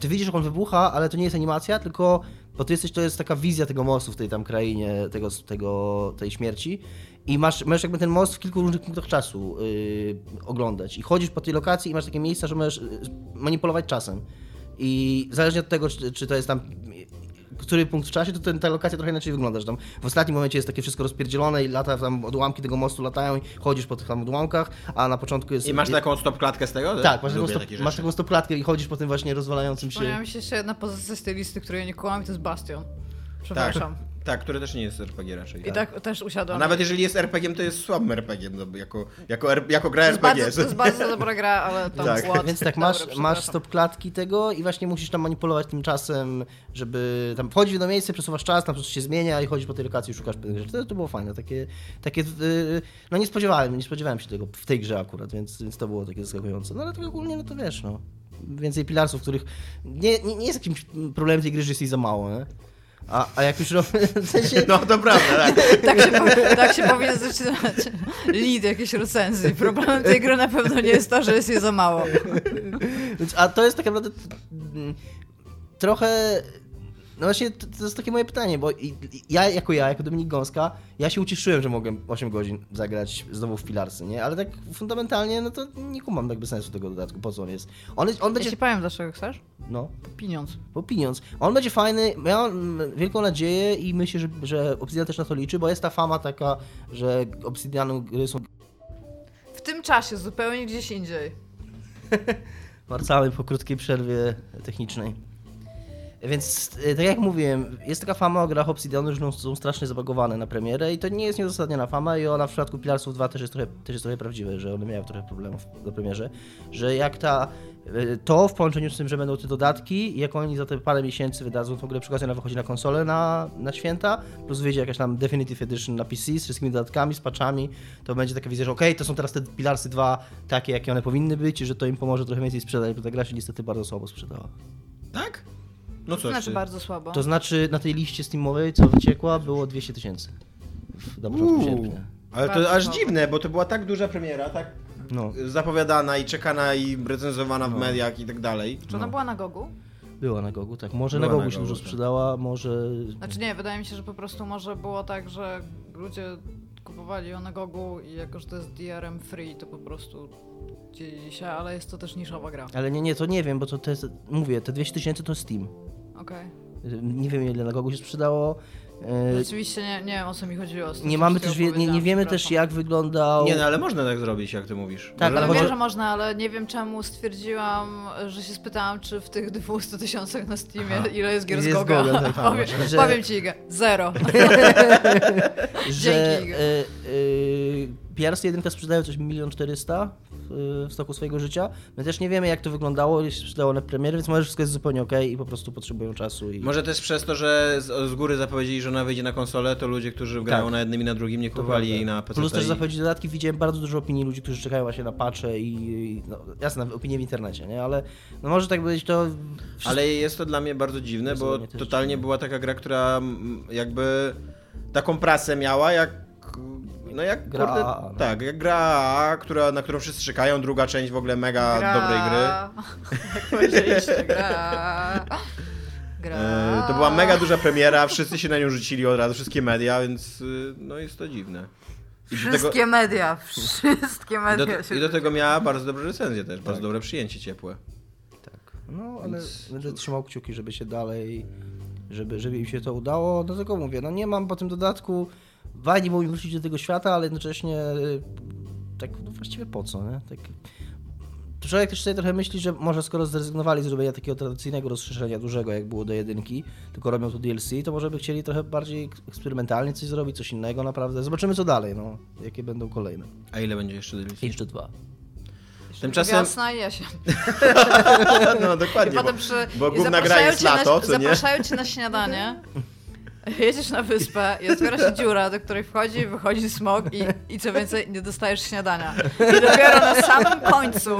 ty widzisz, jak on wybucha, ale to nie jest animacja, tylko bo ty jesteś, to jest taka wizja tego mostu w tej tam krainie, tego, tego, tej śmierci. I masz, masz jakby ten most w kilku różnych punktach czasu yy, oglądać. I chodzisz po tej lokacji i masz takie miejsca, że możesz yy, manipulować czasem. I zależnie od tego, czy, czy to jest tam który punkt w czasie, to ten, ta lokacja trochę inaczej wygląda, że tam w ostatnim momencie jest takie wszystko rozpierdzielone i lata tam odłamki tego mostu latają i chodzisz po tych tam odłamkach, a na początku jest... I masz taką stop klatkę z tego? Tak, masz, taką, stop, masz taką stopklatkę i chodzisz po tym właśnie rozwalającym się... Przypomniała mi się jeszcze jedna pozycja z tej listy, której ja nie kułam i to jest Bastion. Przepraszam. Tak, który też nie jest RPG raczej. I tak też A usiadłam. nawet jeżeli jest RPG, to jest słabym RPG, no, jako, jako, jako gra to jest, RPG. bardzo, to jest bardzo dobra gra, ale tam Tak. Więc tak, masz, masz stop klatki tego i właśnie musisz tam manipulować tym czasem, żeby tam wchodzić w jedno miejsce, przesuwasz czas, tam coś się zmienia i chodzisz po tej lokacji i szukasz pewnych rzeczy. To, to było fajne, takie, takie yy, no nie spodziewałem, nie spodziewałem się tego w tej grze akurat, więc, więc to było takie zaskakujące. No ale tak ogólnie, no to wiesz, no. Więcej pilarsów, których nie, nie, nie jest jakimś problemem tej gry, że jest jej za mało, nie? A, a jak już robię, w sensie, No to prawda, tak. Tak się, powi- tak się powinien zaczynać lead jakiejś recenzji. Problemem tej gry na pewno nie jest to, że jest jej za mało. A to jest tak naprawdę mm, trochę. No właśnie, to, to jest takie moje pytanie, bo i- i- ja, jako ja, jako Dominik Gąska, ja się ucieszyłem, że mogłem 8 godzin zagrać znowu w Pilarsy, nie? Ale tak fundamentalnie, no to nie kumam jakby sensu tego dodatku, po co on jest. On, on Ja będzie, ci powiem, dlaczego chcesz? no, Pieniądz. bo pieniądz. On będzie fajny, ja mam wielką nadzieję i myślę, że, że Obsidian też na to liczy, bo jest ta fama taka, że Obsidianu gry są W tym czasie, zupełnie gdzieś indziej. Wracamy po krótkiej przerwie technicznej. Więc, e, tak jak mówiłem, jest taka fama o grach Obsidianu, że są strasznie zabagowane na premierę i to nie jest nieuzasadniona fama i ona w przypadku Pilarsów 2 też jest trochę, też jest trochę prawdziwe, że one miały trochę problemów na premierze, że jak ta, e, to w połączeniu z tym, że będą te dodatki jak oni za te parę miesięcy wydadzą tą grę, przykład ona wychodzi na konsolę na, na święta, plus wyjdzie jakaś tam Definitive Edition na PC z wszystkimi dodatkami, z patchami, to będzie taka wizja, że okej, to są teraz te Pilarsy 2 takie, jakie one powinny być i że to im pomoże trochę więcej sprzedać, bo ta gra się niestety bardzo słabo sprzedała. Tak? No To znaczy bardzo słabo. To znaczy na tej liście Steamowej, co wyciekła, było 200 tysięcy. Na początku Uuu, sierpnia. ale to Bardzo aż słabo. dziwne, bo to była tak duża premiera, tak No, zapowiadana i czekana i recenzowana w No. mediach i tak dalej. Czy ona była na Gogu? była na Gogu, tak. Może Była na Gogu na się Gogu, dużo tak. sprzedała, może... Znaczy nie, wydaje mi się, że po prostu może było tak, że ludzie kupowali ją na Gogu i jako, że to jest DRM free, to po prostu dzielili się, ale jest to też niszowa gra. Ale nie, nie, to nie wiem, bo to, to jest, mówię, te 200 tysięcy to Steam. Okej. Nie wiem ile na Gogu się sprzedało. Rzeczywiście nie, nie wiem o co mi chodziło. Nie mamy też, wie, nie, nie wiemy też jak wyglądał... Nie, no ale można tak zrobić, jak ty mówisz. Tak, Może- ale chodzi- wiem, że można, ale nie wiem czemu stwierdziłam, że się spytałam, czy w tych 200 tysiącach na Steamie Aha. ile jest gier z Goga. Goga, tak. powiem, Że- powiem ci, Iga, zero. że Dzięki. e, e, Piarsy 1 sprzedają coś milion 400 w, stoku swojego życia. My też nie wiemy jak to wyglądało, jeśli się sprzedało na premierę, więc może wszystko jest zupełnie okej i po prostu potrzebują czasu. I... Może też przez to, że z, z góry zapowiedzieli, że ona wyjdzie na konsolę, to ludzie, którzy grają Tak. na jednym i na drugim, nie kupowali jej na PC. Plus też i... zapowiedzi dodatki, widziałem bardzo dużo opinii ludzi, którzy czekają właśnie na patche i, i no, jasne, opinie w internecie, nie? Ale no może tak być to... wszystko- Ale jest to dla mnie bardzo dziwne, bo totalnie dziwne. była taka gra, która jakby taką prasę miała, jak no jak Gra kurde, no. tak, jak gra która, na którą wszyscy czekają, druga część w ogóle mega dobrej gry. Jak gra. Gra. E, to była mega duża premiera, wszyscy się na nią rzucili od razu, wszystkie media, więc y, no jest to dziwne. I do Wszystkie tego, media, wszystkie i media do, się I do tego miała bardzo dobre recenzje też, bardzo Tak. dobre przyjęcie ciepłe. Tak. No, ale Więc- będę trzymał kciuki, żeby się dalej, żeby, żeby im się to udało. Dlatego mówię, no nie mam po tym dodatku, fajnie było mi wrócić do tego świata, ale jednocześnie y, tak no właściwie po co, nie? Tak, człowiek też sobie trochę myśli, że może skoro zrezygnowali z robienia takiego tradycyjnego rozszerzenia dużego, jak było do jedynki, tylko robią to DLC, to może by chcieli trochę bardziej eksperymentalnie coś zrobić, coś innego naprawdę. Zobaczymy co dalej, no. Jakie będą kolejne. A ile będzie jeszcze DLC? Jeszcze dwa. Tymczasem... Wiosna i jesień. No I dokładnie, bo, potem przy... bo i główna gra jest cię na- lato, co nie? Zapraszają cię na śniadanie. Jedziesz na wyspę i otwiera się dziura, do której wchodzi wychodzi smog i, i co więcej, nie dostajesz śniadania. I dopiero na samym końcu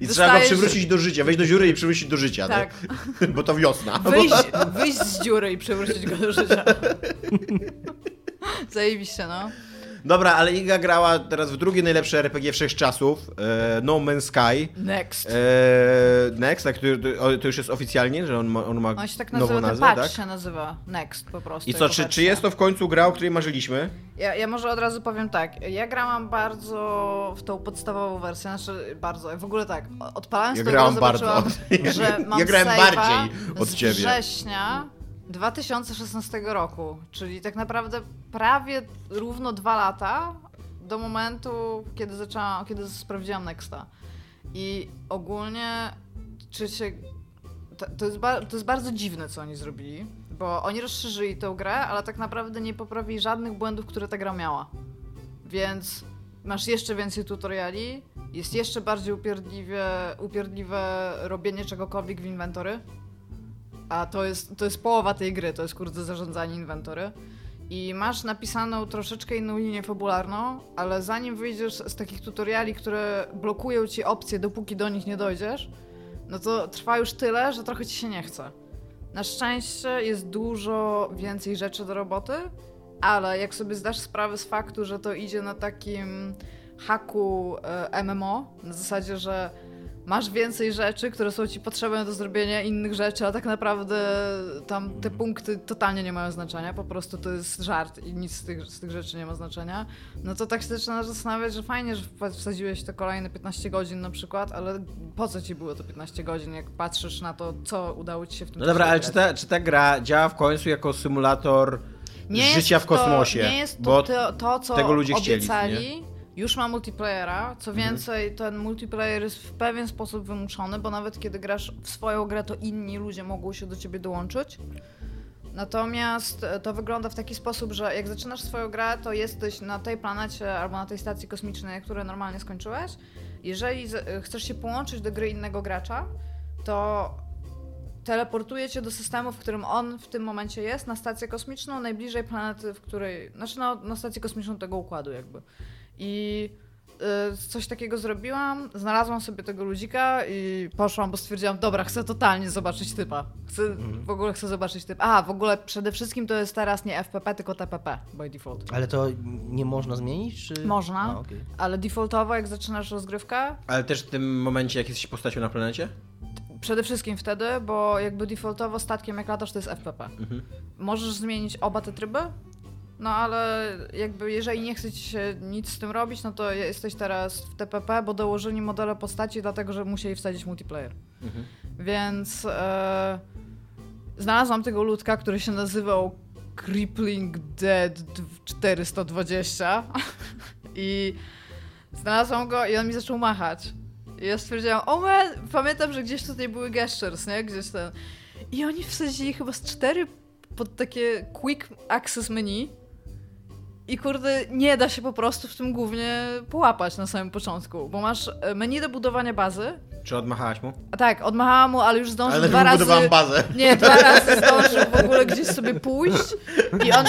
I trzeba go dostajesz- przywrócić do życia, wejść do dziury i przywrócić do życia, Tak. tak? Bo to wiosna. wyjść, wyjść z dziury i przywrócić go do życia. Zajebiście, no. Dobra, ale Iga grała teraz w drugie najlepsze RPG wszechczasów, e, No Man's Sky. Next. E, Next, tak, to, to już jest oficjalnie, że on ma, on ma On się tak nową nazywa, ten nazwę, patch tak? się nazywa Next po prostu. I co, czy, czy jest to w końcu gra, o której marzyliśmy? Ja, ja może od razu powiem tak. Ja grałam bardzo w tą podstawową wersję, znaczy bardzo. W ogóle tak, odpalając Ja grałam bardzo. że mam Ja grałem bardziej od z ciebie. września 2016 roku, czyli tak naprawdę prawie równo dwa lata do momentu, kiedy zaczęłam, kiedy sprawdziłam Nexta. I ogólnie, czy się to, to, jest to jest bardzo dziwne, co oni zrobili, bo oni rozszerzyli tę grę, ale tak naprawdę nie poprawili żadnych błędów, które ta gra miała. Więc masz jeszcze więcej tutoriali, jest jeszcze bardziej upierdliwie, upierdliwe robienie czegokolwiek w inwentory, a to jest, to jest połowa tej gry, to jest kurde zarządzanie inwentory. I masz napisaną troszeczkę inną linię fabularną, ale zanim wyjdziesz z takich tutoriali, które blokują ci opcje, dopóki do nich nie dojdziesz, no to trwa już tyle, że trochę ci się nie chce. Na szczęście jest dużo więcej rzeczy do roboty, ale jak sobie zdasz sprawę z faktu, że to idzie na takim haku e, MMO, na zasadzie, że masz więcej rzeczy, które są ci potrzebne do zrobienia innych rzeczy, a tak naprawdę tam te punkty totalnie nie mają znaczenia, po prostu to jest żart i nic z tych, z tych rzeczy nie ma znaczenia, no to tak się zaczynasz zastanawiać, że fajnie, że wsadziłeś to kolejne 15 godzin na przykład, ale po co ci było to 15 godzin, jak patrzysz na to, co udało ci się w tym No dobra, ale czy ta, czy ta gra działa w końcu jako symulator życia jest w kosmosie? To, nie jest to, bo to, to co tego ludzie chcieli, obiecali. Już ma multiplayera. Co Mhm. więcej, ten multiplayer jest w pewien sposób wymuszony, bo nawet kiedy grasz w swoją grę, to inni ludzie mogą się do ciebie dołączyć. Natomiast e, to wygląda w taki sposób, że jak zaczynasz swoją grę, to jesteś na tej planecie albo na tej stacji kosmicznej, którą normalnie skończyłeś. Jeżeli e, chcesz się połączyć do gry innego gracza, to teleportuje cię do systemu, w którym on w tym momencie jest, na stację kosmiczną, najbliżej planety, w której. Znaczy no, na stację kosmiczną tego układu, jakby. I y, coś takiego zrobiłam, znalazłam sobie tego ludzika i poszłam, bo stwierdziłam, dobra, chcę totalnie zobaczyć typa. Chcę, W ogóle chcę zobaczyć typ. A, w ogóle przede wszystkim to jest teraz nie FPP, tylko TPP by default. Ale to nie można zmienić? Czy... Można. A, okej. Ale defaultowo, jak zaczynasz rozgrywkę, Ale też w tym momencie, jak jesteś postacią na planecie? Przede wszystkim wtedy, bo jakby defaultowo statkiem jak latasz to jest FPP. Mhm. Możesz zmienić oba te tryby, no ale jakby jeżeli nie chce ci się nic z tym robić, no to jesteś teraz w TPP, bo dołożyli modele postaci dlatego, że musieli wsadzić multiplayer. Mhm. Więc e, znalazłam tego ludka, który się nazywał Crippling Dead 420 i znalazłam go i on mi zaczął machać. I ja stwierdziłam, o man, pamiętam, że gdzieś tutaj były gestures, nie? Gdzieś ten. I oni wsadzili chyba z cztery pod takie quick access menu. I kurde, nie da się po prostu w tym głównie połapać na samym początku, bo masz e, menu do budowania bazy. Czy odmachałaś mu? A tak, odmachałam mu, ale już zdążył Ale dwa razy. budowałam bazę. Nie, dwa razy zdążył w ogóle gdzieś sobie pójść. I on.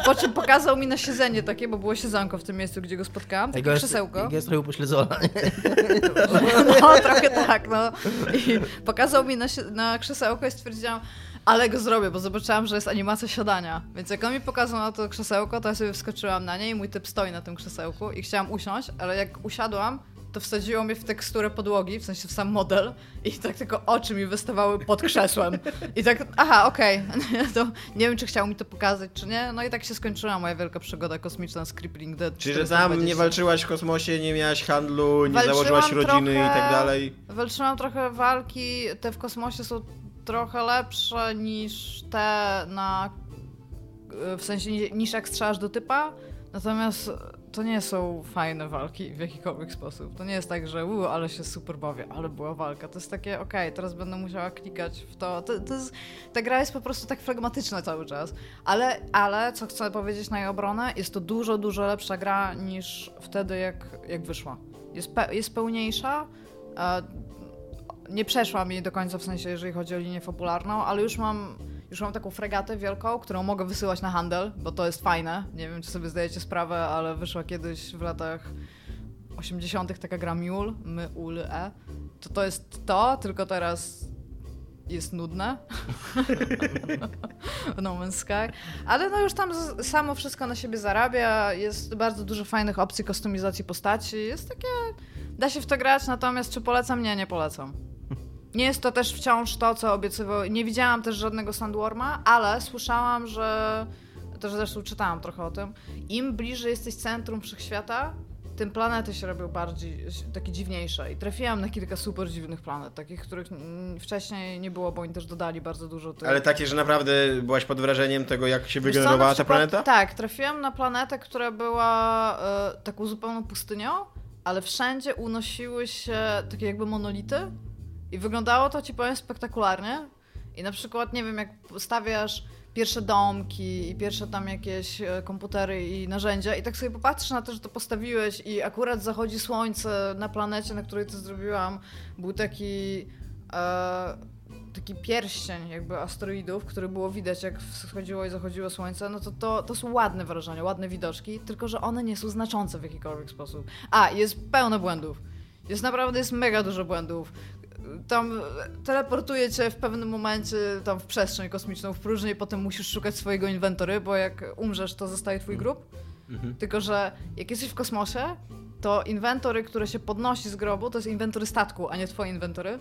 I po czym pokazał mi na siedzenie takie, bo było siedzonko w tym miejscu, gdzie go spotkałam, takie jest, krzesełko. jest trochę upośledzona. nie? No, trochę tak, no. I pokazał mi na, na krzesełko i stwierdziłam, ale go zrobię, bo zobaczyłam, że jest animacja siadania. Więc jak on mi pokazał na to krzesełko, to ja sobie wskoczyłam na nie i mój typ stoi na tym krzesełku i chciałam usiąść, ale jak usiadłam, to wsadziło mnie w teksturę podłogi, w sensie w sam model i tak tylko oczy mi wystawały pod krzesłem. I tak, aha, okej, to nie wiem, czy chciał mi to pokazać, czy nie. No i tak się skończyła moja wielka przygoda kosmiczna z Crippling Dead Czyli, że tam 420. nie walczyłaś w kosmosie, nie miałaś handlu, nie Walczyłam założyłaś rodziny i trochę. tak dalej. Walczyłam trochę walki, te w kosmosie są trochę lepsze niż te na. W sensie ni- niż jak strzelasz do typa. Natomiast to nie są fajne walki w jakikolwiek sposób. To nie jest tak, że u, ale się super bawię, ale była walka. To jest takie, okej, teraz będę musiała klikać w to. to, to jest, ta gra jest po prostu tak flegmatyczna cały czas. Ale, ale, co chcę powiedzieć na jej obronę, jest to dużo, dużo lepsza gra niż wtedy, jak, jak wyszła. Jest, pe jest pełniejsza, e, nie przeszła mi do końca w sensie, jeżeli chodzi o linię fabularną, ale już mam już mam taką fregatę wielką, którą mogę wysyłać na handel, bo to jest fajne. Nie wiem, czy sobie zdajecie sprawę, ale wyszła kiedyś w latach 80. taka gra Mule, my, ul, e. To to jest to, tylko teraz jest nudne. no Man's Sky. Ale no już tam samo wszystko na siebie zarabia. Jest bardzo dużo fajnych opcji kustomizacji postaci. Jest takie... Da się w to grać, natomiast czy polecam? Nie, nie polecam. Nie jest to też wciąż to, co obiecywał. Nie widziałam też żadnego Sandworma, ale słyszałam, że. Też zresztą czytałam trochę o tym. Im bliżej jesteś centrum wszechświata, tym planety się robią bardziej takie dziwniejsze. I trafiłam na kilka super dziwnych planet, takich, których wcześniej nie było, bo oni też dodali bardzo dużo. Tych... Ale takie, że naprawdę byłaś pod wrażeniem tego, jak się wygenerowała ta planeta? Tak, trafiłam na planetę, która była e, taką zupełną pustynią, ale wszędzie unosiły się takie jakby monolity i wyglądało to, ci powiem, spektakularnie. I na przykład, nie wiem, jak stawiasz pierwsze domki i pierwsze tam jakieś e, komputery i narzędzia i tak sobie popatrzysz na to, że to postawiłeś i akurat zachodzi słońce na planecie, na której to zrobiłam, był taki e, taki pierścień jakby asteroidów, który było widać jak wschodziło i zachodziło słońce, no to, to to są ładne wrażenia, ładne widoczki, tylko że one nie są znaczące w jakikolwiek sposób. A, jest pełno błędów. Jest naprawdę jest mega dużo błędów tam teleportuje cię w pewnym momencie tam w przestrzeń kosmiczną, w próżnię i potem musisz szukać swojego inwentory, bo jak umrzesz, to zostaje twój grób. Mhm. Tylko, że jak jesteś w kosmosie, to inwentory, które się podnosi z grobu, to jest inwentory statku, a nie twoje inwentory.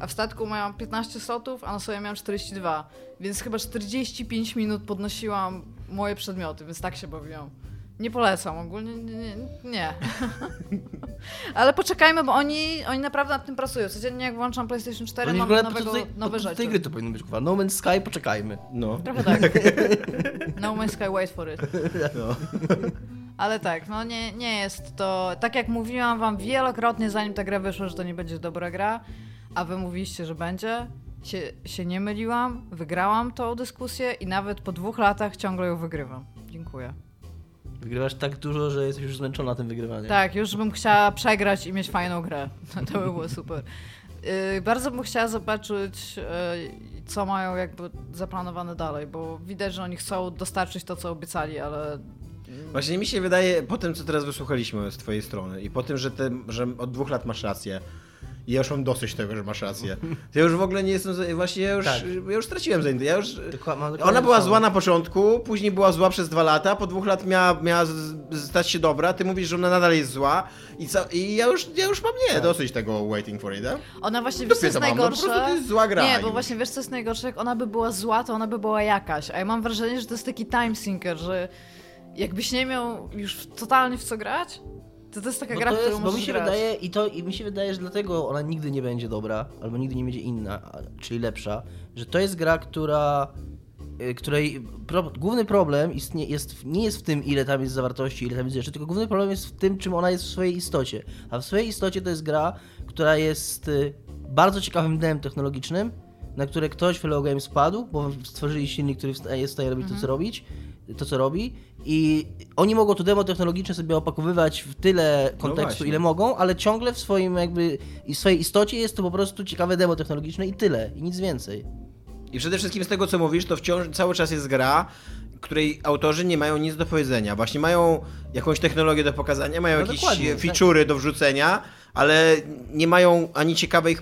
A w statku miałam 15 slotów, a na sobie miałam 42. Więc chyba 45 minut podnosiłam moje przedmioty, więc tak się bawiłam. Nie polecam ogólnie, nie. nie. Ale poczekajmy, bo oni, oni naprawdę nad tym pracują. Codziennie jak włączam PlayStation 4, mam nowego, tej, nowe rzeczy. tej gry to powinno być kurwa. No Man's Sky, poczekajmy. No. Trochę tak. no Man's Sky, wait for it. No. Ale tak, no nie, nie jest to... Tak jak mówiłam wam wielokrotnie, zanim ta gra wyszła, że to nie będzie dobra gra, a wy mówiliście, że będzie, się, się nie myliłam, wygrałam tą dyskusję i nawet po dwóch latach ciągle ją wygrywam. Dziękuję. Wygrywasz tak dużo, że jesteś już zmęczona tym wygrywaniem. Tak, już bym chciała przegrać i mieć fajną grę. To by było super. Yy, bardzo bym chciała zobaczyć, yy, co mają jakby zaplanowane dalej, bo widać, że oni chcą dostarczyć to, co obiecali, ale Właśnie mi się wydaje, po tym co teraz wysłuchaliśmy z twojej strony i po tym, że, te, że od dwóch lat masz rację, ja już mam dosyć tego, że masz rację. To ja już w ogóle nie jestem. Właśnie ja już, tak. ja już straciłem zainteresowanie. Ja już, ona była zła na początku, później była zła przez dwa lata, po dwóch lat miała, miała stać się dobra. Ty mówisz, że ona nadal jest zła. I, co, i ja, już, ja już mam nie, tak. dosyć tego waiting for it. Eh? Ona właśnie wiesz, co jest najgorsze. No, to jest zła gra. Nie, bo właśnie wiesz, co jest najgorsze. Jak ona by była zła, to ona by była jakaś. A ja mam wrażenie, że to jest taki time sinker, że jakbyś nie miał już totalnie w co grać, to, to jest taka gra, którą bo mi się grać. wydaje i to i mi się wydaje, że dlatego ona nigdy nie będzie dobra, albo nigdy nie będzie inna, czyli lepsza, że to jest gra, która y, której pro, główny problem istnie, jest, nie jest w tym, ile tam jest zawartości, ile tam jest rzeczy, tylko główny problem jest w tym, czym ona jest w swojej istocie. A w swojej istocie to jest gra, która jest y, bardzo ciekawym dnem technologicznym, na które ktoś w Hello Games spadł, bo stworzyli silnik, który jest w stanie robić mhm. to, co mhm. robić, to, co robi i oni mogą to demo technologiczne sobie opakowywać w tyle no kontekstu, no ile mogą, ale ciągle w swoim jakby i w swojej istocie jest to po prostu ciekawe demo technologiczne i tyle, i nic więcej. I przede wszystkim z tego, co mówisz, to wciąż cały czas jest gra, której autorzy nie mają nic do powiedzenia. Właśnie mają jakąś technologię do pokazania, mają no jakieś feature'y do wrzucenia, ale nie mają ani ciekawej,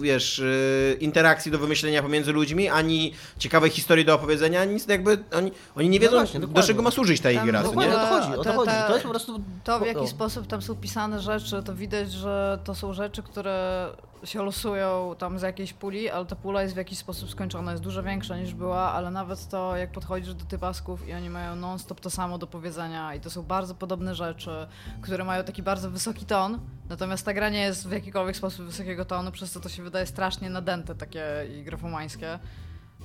wiesz, y, interakcji do wymyślenia pomiędzy ludźmi, ani ciekawej historii do opowiedzenia, ani nic jakby, oni, oni nie no wiedzą, no właśnie, do czego ma służyć ta ich gra, nie? O to chodzi, o to, chodzi. To jest po prostu... To w jaki sposób tam są pisane rzeczy, to widać, że to są rzeczy, które się losują tam z jakiejś puli, ale ta pula jest w jakiś sposób skończona, jest dużo większa niż była, ale nawet to, jak podchodzisz do typasków i oni mają non-stop to samo do powiedzenia i to są bardzo podobne rzeczy, które mają taki bardzo wysoki ton, natomiast ta gra nie jest w jakikolwiek sposób wysokiego tonu, przez co to się wydaje strasznie nadęte takie i grafomańskie.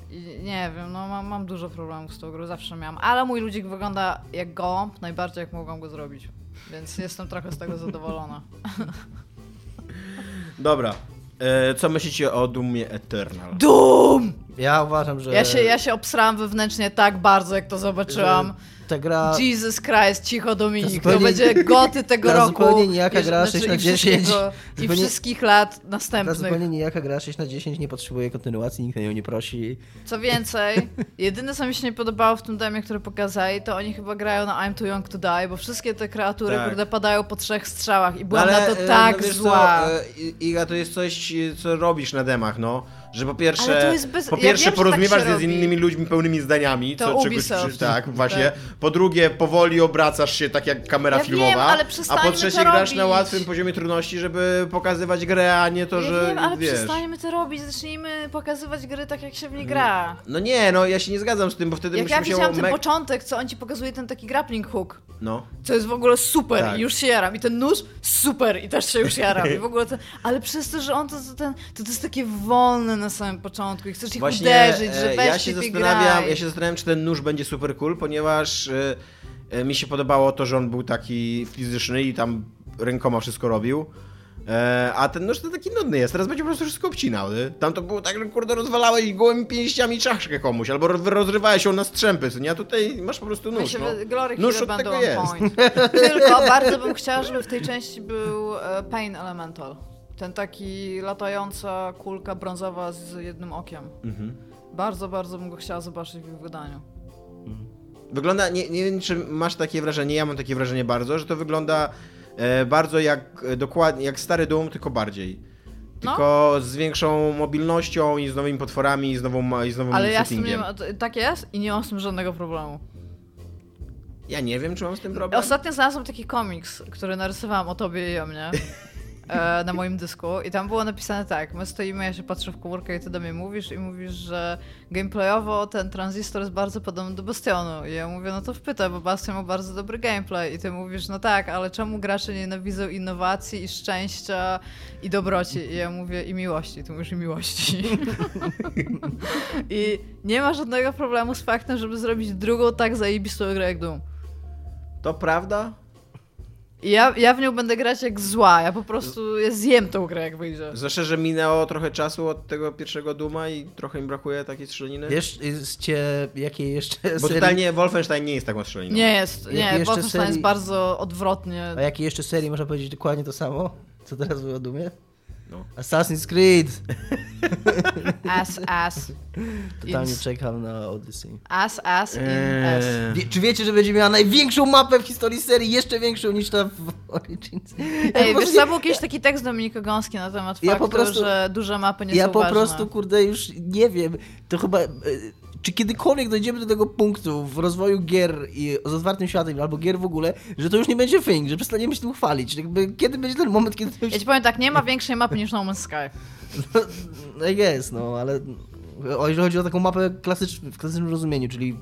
I nie wiem, no mam, mam dużo problemów z tą grą, zawsze miałam, ale mój ludzik wygląda jak gołąb, najbardziej jak mogłam go zrobić. Więc jestem trochę z tego zadowolona. Dobra. E, co myślicie o Doomie Eternal? Doom! Ja uważam, że... Ja się, ja się obsrałam wewnętrznie tak bardzo, jak to zobaczyłam. Ta gra... Jesus Christ, cicho Dominik, to, zupełnie- będzie goty tego ta roku. zupełnie nijaka I- gra znaczy, 6 na i 10. wszystkiego- I Zupełnie- wszystkich lat Ta następnych. zupełnie nijaka gra 6 na 10 nie potrzebuje kontynuacji, nikt na nią nie prosi. Co więcej, jedyne co mi się nie podobało w tym demie, które pokazali, to oni chyba grają na I'm Too Young To Die, bo wszystkie te kreatury, Tak. padają po trzech strzałach i byłam Ale, na to e, tak no wiesz co, zła. e, Iga, to jest coś, co robisz na demach, no. Że po pierwsze, bez- po ja pierwsze wiem, że porozumiewasz tak się się z innymi ludźmi pełnymi zdaniami, To co, czegoś, Ubisoft. czy- tak, właśnie. Tak. Po drugie, powoli obracasz się tak jak kamera Ja wiem, filmowa, ale a po trzecie grasz na robić. łatwym poziomie trudności, żeby pokazywać grę, a nie to, ja że wiem, ale wiesz. przestańmy to robić, zacznijmy pokazywać gry tak, jak się w nie gra. No nie, no ja się nie zgadzam z tym, bo wtedy Jak ja musimy widziałam się... ten początek, co on ci pokazuje ten taki grappling hook, No. co jest w ogóle super Tak. i już się jaram. I ten nóż, super i też się już jaram. I w ogóle ten, ale przez to, że on to, to, ten, to, to jest takie wolne na samym początku i chcesz ich Właśnie uderzyć, e, że weź ja się zastanawiam, ja się zastanawiam, czy ten nóż będzie super cool, ponieważ e, e, mi się podobało to, że on był taki fizyczny i tam rękoma wszystko robił. E, a ten nóż to taki nudny jest, teraz będzie po prostu wszystko obcinał. Nie? Tam to było tak, że kurde rozwalałeś gołymi pięściami czaszkę komuś, albo roz- rozrywałeś ją na strzępy, co nie? A tutaj masz po prostu nóż. Myślę, No. Glory Nóż od tego jest. Tylko bardzo bym chciała, żeby w tej części był e, Pain Elemental. Ten taki latająca kulka brązowa z jednym okiem. Mhm. Bardzo, bardzo bym go chciała zobaczyć w ich wydaniu. Wygląda, nie, nie wiem czy masz takie wrażenie, ja mam takie wrażenie bardzo, że to wygląda e, bardzo jak e, dokładnie, jak stary Doom, tylko bardziej. No. Tylko z większą mobilnością i z nowymi potworami i z, nową, i z nowym Ale ja z tym nie ma, tak jest i nie mam z tym żadnego problemu. Ja nie wiem, czy mam z tym problem. Ostatnio znalazłam taki komiks, który narysowałam o tobie i o mnie. e, na moim dysku. I tam było napisane tak, my stoimy, ja się patrzę w komórkę i ty do mnie mówisz i mówisz, że gameplayowo ten tranzystor jest bardzo podobny do Bastionu. I ja mówię, no to wpytaj, bo Bastion ma bardzo dobry gameplay. I ty mówisz, no tak, ale czemu gracze nienawidzą innowacji i szczęścia i dobroci? I ja mówię i miłości, ty mówisz i miłości. I nie ma żadnego problemu z faktem, żeby zrobić drugą tak zajebistą grę jak Doom. To prawda? Ja, ja w nią będę grać jak zła. Ja po prostu ja zjem tą grę, jak wyjdzie. Zwłaszcza, że minęło trochę czasu od tego pierwszego Duma i trochę mi brakuje takiej strzelaniny. Wiesz, cię, jakie jeszcze Bo serii... totalnie Wolfenstein nie jest taką strzeliną. Nie jest, nie, Wolfenstein jest serii- bardzo odwrotnie. A jakiej jeszcze serii można powiedzieć dokładnie to samo? Co teraz wy o Dumie? No. Assassin's Creed! Ass, ass. Totalnie Ins- czekam na Odyssey. Ass, ass, in Eee. ass. Wie, czy wiecie, że będzie miała największą mapę w historii serii, jeszcze większą niż ta w Origins? Ja Ej, wiesz, prostu co, był jakiś taki tekst Dominika Gąski na temat Ja faktu, po prostu- że duże mapy nie Ja są po ważne. prostu, kurde, już nie wiem. To chyba. E, Czy kiedykolwiek dojdziemy do tego punktu w rozwoju gier i z otwartym światem, albo gier w ogóle, że to już nie będzie thing, że przestaniemy się tym chwalić. Jakby, kiedy będzie ten moment, kiedy. Ja ci powiem tak, nie ma większej mapy niż No Man's Sky. No jest, no, ale o, jeżeli chodzi o taką mapę klasycz, w klasycznym rozumieniu, czyli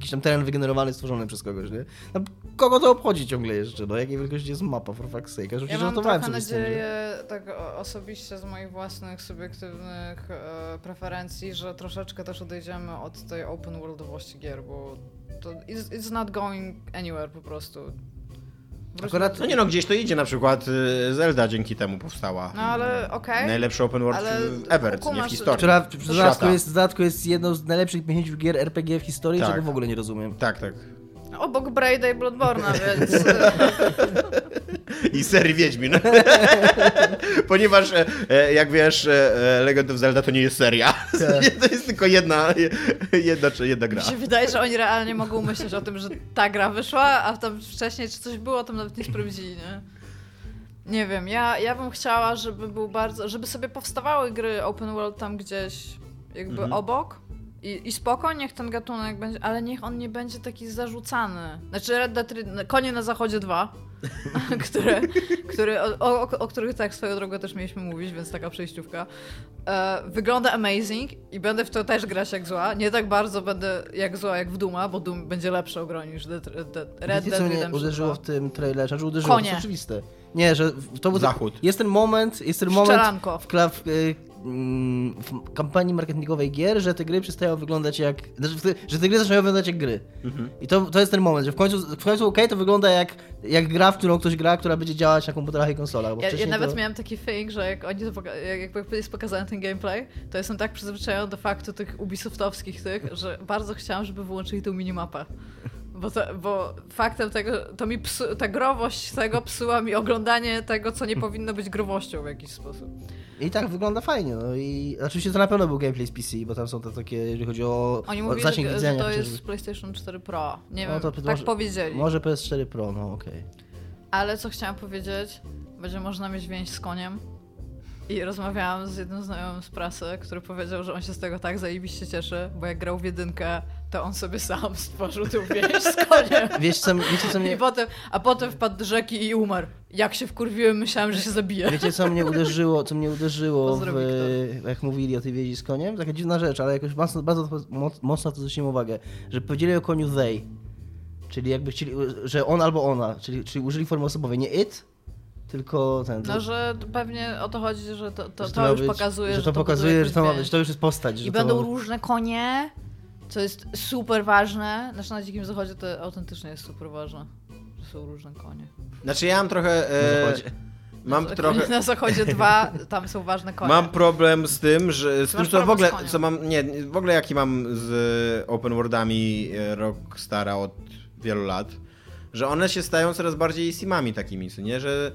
jakiś tam teren wygenerowany, stworzony przez kogoś, nie? No, kogo to obchodzi ciągle jeszcze, no? Jakiej wielkości jest mapa, for fuck's sake? Ja, Ja mam trochę tym, nadzieję, tak osobiście z moich własnych, subiektywnych e, preferencji, że troszeczkę też odejdziemy od tej open worldowości gier, bo to it's, it's not going anywhere po prostu. Akurat- No nie no, gdzieś to idzie, na przykład y, Zelda dzięki temu powstała. No ale okej. Najlepszy open world Ale ever, nie w historii. Która w dodatku jest, w dodatku jest jedną z najlepszych 50 gier RPG w historii, Tak. czego w ogóle nie rozumiem. Tak, tak. Obok Braida i Bloodborne'a, więc I serii Wiedźmin. Ponieważ, e, e, jak wiesz, e, Legend of Zelda to nie jest seria. to jest tylko jedna, jedna, czy jedna gra. mi się wydaje, że oni realnie mogą myśleć o tym, że ta gra wyszła, a tam wcześniej czy coś było, tam nawet nie sprawdzili, nie? Nie wiem, ja, ja bym chciała, żeby był bardzo, żeby sobie powstawały gry open world tam gdzieś jakby Mhm. obok i, i spoko, niech ten gatunek będzie, ale niech on nie będzie taki zarzucany. Znaczy Red Dead, Red- Konie na Zachodzie 2, które, które, o, o, o których tak swoją drogą też mieliśmy mówić, więc taka przejściówka. E, wygląda amazing i będę w to też grać jak zła. Nie tak bardzo będę jak zła jak w Duma, bo Doom będzie lepszy o groni niż Red, Dead, Red Wiecie, Dead co mnie Redemption uderzyło 2. w tym trailerze? Znaczy uderzyło, to Konie. jest oczywiste. Nie, że to był Zachód. Jest ten moment, jest ten moment Szczelanko. w, w, y, w kampanii marketingowej gier, że te gry przestają wyglądać jak... Znaczy, że te gry zaczynają wyglądać jak gry. Mhm. I to, to jest ten moment, że w końcu, w końcu okej, to wygląda jak, jak gra, w którą ktoś gra, która będzie działać na komputerach i konsolach. Bo Ja, ja nawet to... miałam taki thing, że jak oni to poka- jak, jak jest pokazany ten gameplay, to jestem tak przyzwyczajona do faktu tych Ubisoftowskich tych, że bardzo chciałam, żeby wyłączyli tą minimapę. Bo, to, bo faktem tego, to mi psu, ta growość tego psuła mi oglądanie tego, co nie powinno być growością w jakiś sposób. I tak wygląda fajnie, no i oczywiście to na pewno był gameplay z PC, bo tam są te takie, jeżeli chodzi o, Oni o mówili, zasięg że, że widzenia. to chociażby. jest PlayStation 4 Pro. Nie No wiem, to tak może- powiedzieli. Może PS4 Pro, no okej. Ale co chciałam powiedzieć, będzie można mieć więź z koniem. I rozmawiałam z jednym znajomym z prasy, który powiedział, że on się z tego tak zajebiście cieszy, bo jak grał w jedynkę, to on sobie sam stworzył tę więź z koniem. Wiesz co, wiecie co I mnie... potem, a potem wpadł do rzeki i umarł. Jak się wkurwiłem, myślałem, że się zabije. Wiecie co mnie uderzyło, co mnie uderzyło, w, jak mówili o tej wiedzi z koniem? Taka dziwna rzecz, ale jakoś bardzo, bardzo moc- mocno to zwróciłem uwagę, że powiedzieli o koniu they, czyli jakby chcieli, że on albo ona, czyli, czyli użyli formy osobowej, nie it, tylko ten. No, że pewnie o to chodzi, że to, to, że to ma już być- pokazuje, że to buduje pokazuje, jakąś że to, ma, więź. że to już jest postać. że I to będą ma... różne konie, co jest super ważne. Znaczy na Dzikim Zachodzie to autentycznie jest super ważne, że są różne konie. Znaczy ja mam trochę... Na E, zachodzie. mam Na- trochę... Na Zachodzie dwa, tam są ważne konie. Mam problem z tym, że z Ty tym, co w ogóle, co mam, nie, w ogóle jaki mam z open worldami e, Rockstara od wielu lat, że one się stają coraz bardziej simami takimi, co nie, że,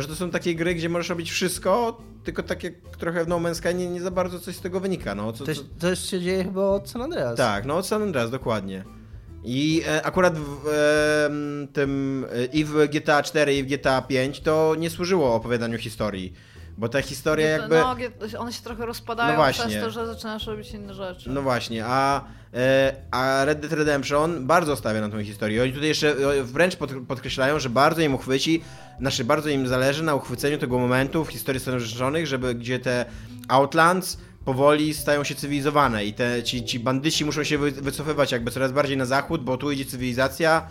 że to są takie gry, gdzie możesz robić wszystko, tylko takie trochę w No Man's Sky nie, nie za bardzo coś z tego wynika, no. Co, To, co, już się dzieje chyba od San Andreas. tak, no od San Andreas, dokładnie. I e, akurat w em, tym e, i w GTA 4 i w GTA 5 to nie służyło opowiadaniu historii, bo ta historia jakby... No, one się trochę rozpadają No właśnie. przez to, że zaczynasz robić inne rzeczy. No właśnie, a, e, a Red Dead Redemption bardzo stawia na tą historię. Oni tutaj jeszcze e, wręcz pod, podkreślają, że bardzo im uchwyci, znaczy bardzo im zależy na uchwyceniu tego momentu w historii Stanów Zjednoczonych, żeby gdzie te Outlands powoli stają się cywilizowane i te, ci, ci bandyci muszą się wy, wycofywać jakby coraz bardziej na zachód, bo tu idzie cywilizacja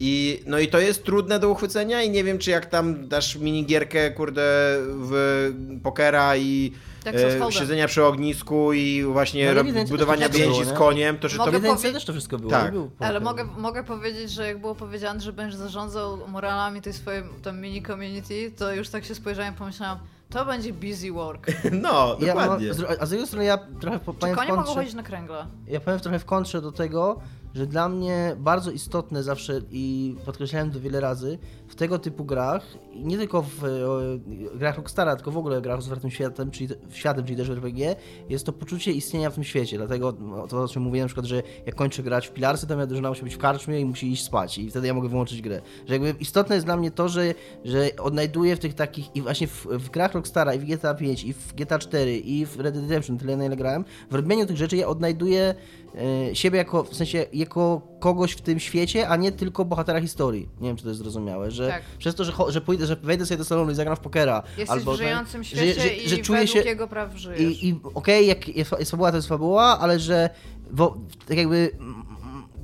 i no i to jest trudne do uchwycenia i nie wiem czy jak tam dasz minigierkę kurde w pokera i Tak, e, siedzenia przy ognisku i właśnie No, rob- budowania więzi z nie? koniem, to że Mogę to... Powie- też to wszystko było. Tak. Był Ale mogę, mogę powiedzieć, że jak było powiedziane, że będziesz zarządzał moralami tej swojej tam mini community, to już tak się spojrzałem i pomyślałam, to będzie busy work. No, Ja dokładnie. a z drugiej strony ja trochę po- Czy powiem w konie mogą kontrze, chodzić na kręgle? ja powiem trochę w kontrze do tego, że dla mnie bardzo istotne zawsze i podkreślałem to wiele razy w tego typu grach, nie tylko w e, grach Rockstara, tylko w ogóle w grach z otwartym światem, czyli w światem, czyli też w RPG, jest to poczucie istnienia w tym świecie. Dlatego no, to, o czym mówiłem na przykład, że jak kończę grać w Pilarsy, to moja drużyna musi być w karczmie i musi iść spać i wtedy ja mogę wyłączyć grę. Że jakby istotne jest dla mnie to, że, że odnajduję w tych takich i właśnie w, w grach Rockstara i w GTA 5 i w GTA 4 i w Red Dead Redemption, tyle na ile grałem, w robieniu tych rzeczy ja odnajduję siebie jako, w sensie, jako kogoś w tym świecie, a nie tylko bohatera historii. Nie wiem, czy to jest zrozumiałe, że Tak. przez to, że, że pójdę, że wejdę sobie do salonu i zagram w pokera, Jesteś albo w żyjącym że- świecie że, i że czuję według się jego praw żyjesz. i, i okej, jak jest, jest fabuła, to jest fabuła, ale że wo, tak jakby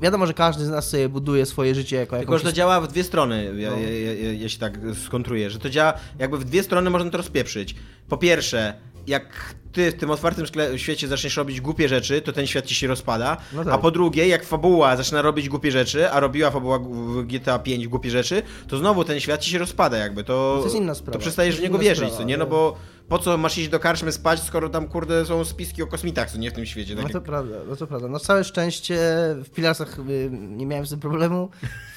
wiadomo, że każdy z nas sobie buduje swoje życie jako Tylko, jakąś że to działa w dwie strony, ja, No. ja, ja, ja, ja się tak skontruję, że to działa jakby w dwie strony można to rozpieprzyć. Po pierwsze, jak ty w tym otwartym świecie zaczniesz robić głupie rzeczy, to ten świat ci się rozpada, No tak. a po drugie, jak fabuła zaczyna robić głupie rzeczy, a robiła fabuła GTA 5 głupie rzeczy, to znowu ten świat ci się rozpada jakby, to, To jest inna sprawa. to przestajesz To w niego wierzyć, sprawa, co nie? No ale- bo po co masz iść do karczmy spać, skoro tam kurde są spiski o kosmitach, co nie w tym świecie. No Tak to prawda, no to prawda. No całe szczęście w Pilarsach y, nie miałem z tym problemu.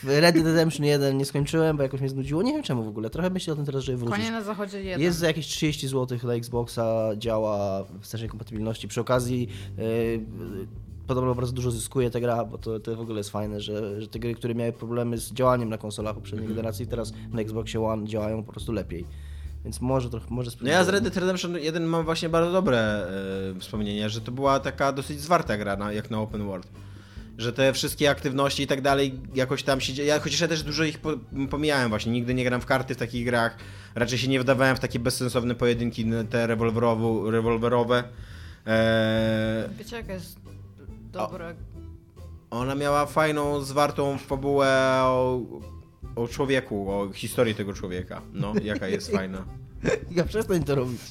W Red Dead Redemption 1 nie skończyłem, bo jakoś mnie znudziło. Nie wiem czemu w ogóle. Trochę myślę o tym teraz, żeby wrócić. Konie na zachodzie jeden. Jest za jakieś 30 zł dla Xboxa, działa w wstecznej kompatybilności. Przy okazji yy, podobno bardzo dużo zyskuje ta gra, bo to, to w ogóle jest fajne, że, że te gry, które miały problemy z działaniem na konsolach poprzedniej Mhm. generacji, teraz na Xboxie One działają po prostu lepiej. Więc może trochę, może No ja z Red Dead Redemption 1 mam właśnie bardzo dobre e, wspomnienia, że to była taka dosyć zwarta gra, na, jak na open world. Że te wszystkie aktywności i tak dalej jakoś tam się dzieje. Ja chociaż ja też dużo ich po, pomijałem właśnie. Nigdy nie gram w karty w takich grach. Raczej się nie wdawałem w takie bezsensowne pojedynki te rewolwerowe. E, Wiecie jaka jest dobra... ona miała fajną, zwartą fabułę o, o człowieku, o historii tego człowieka. No, jaka jest fajna. Ja przestań to robić.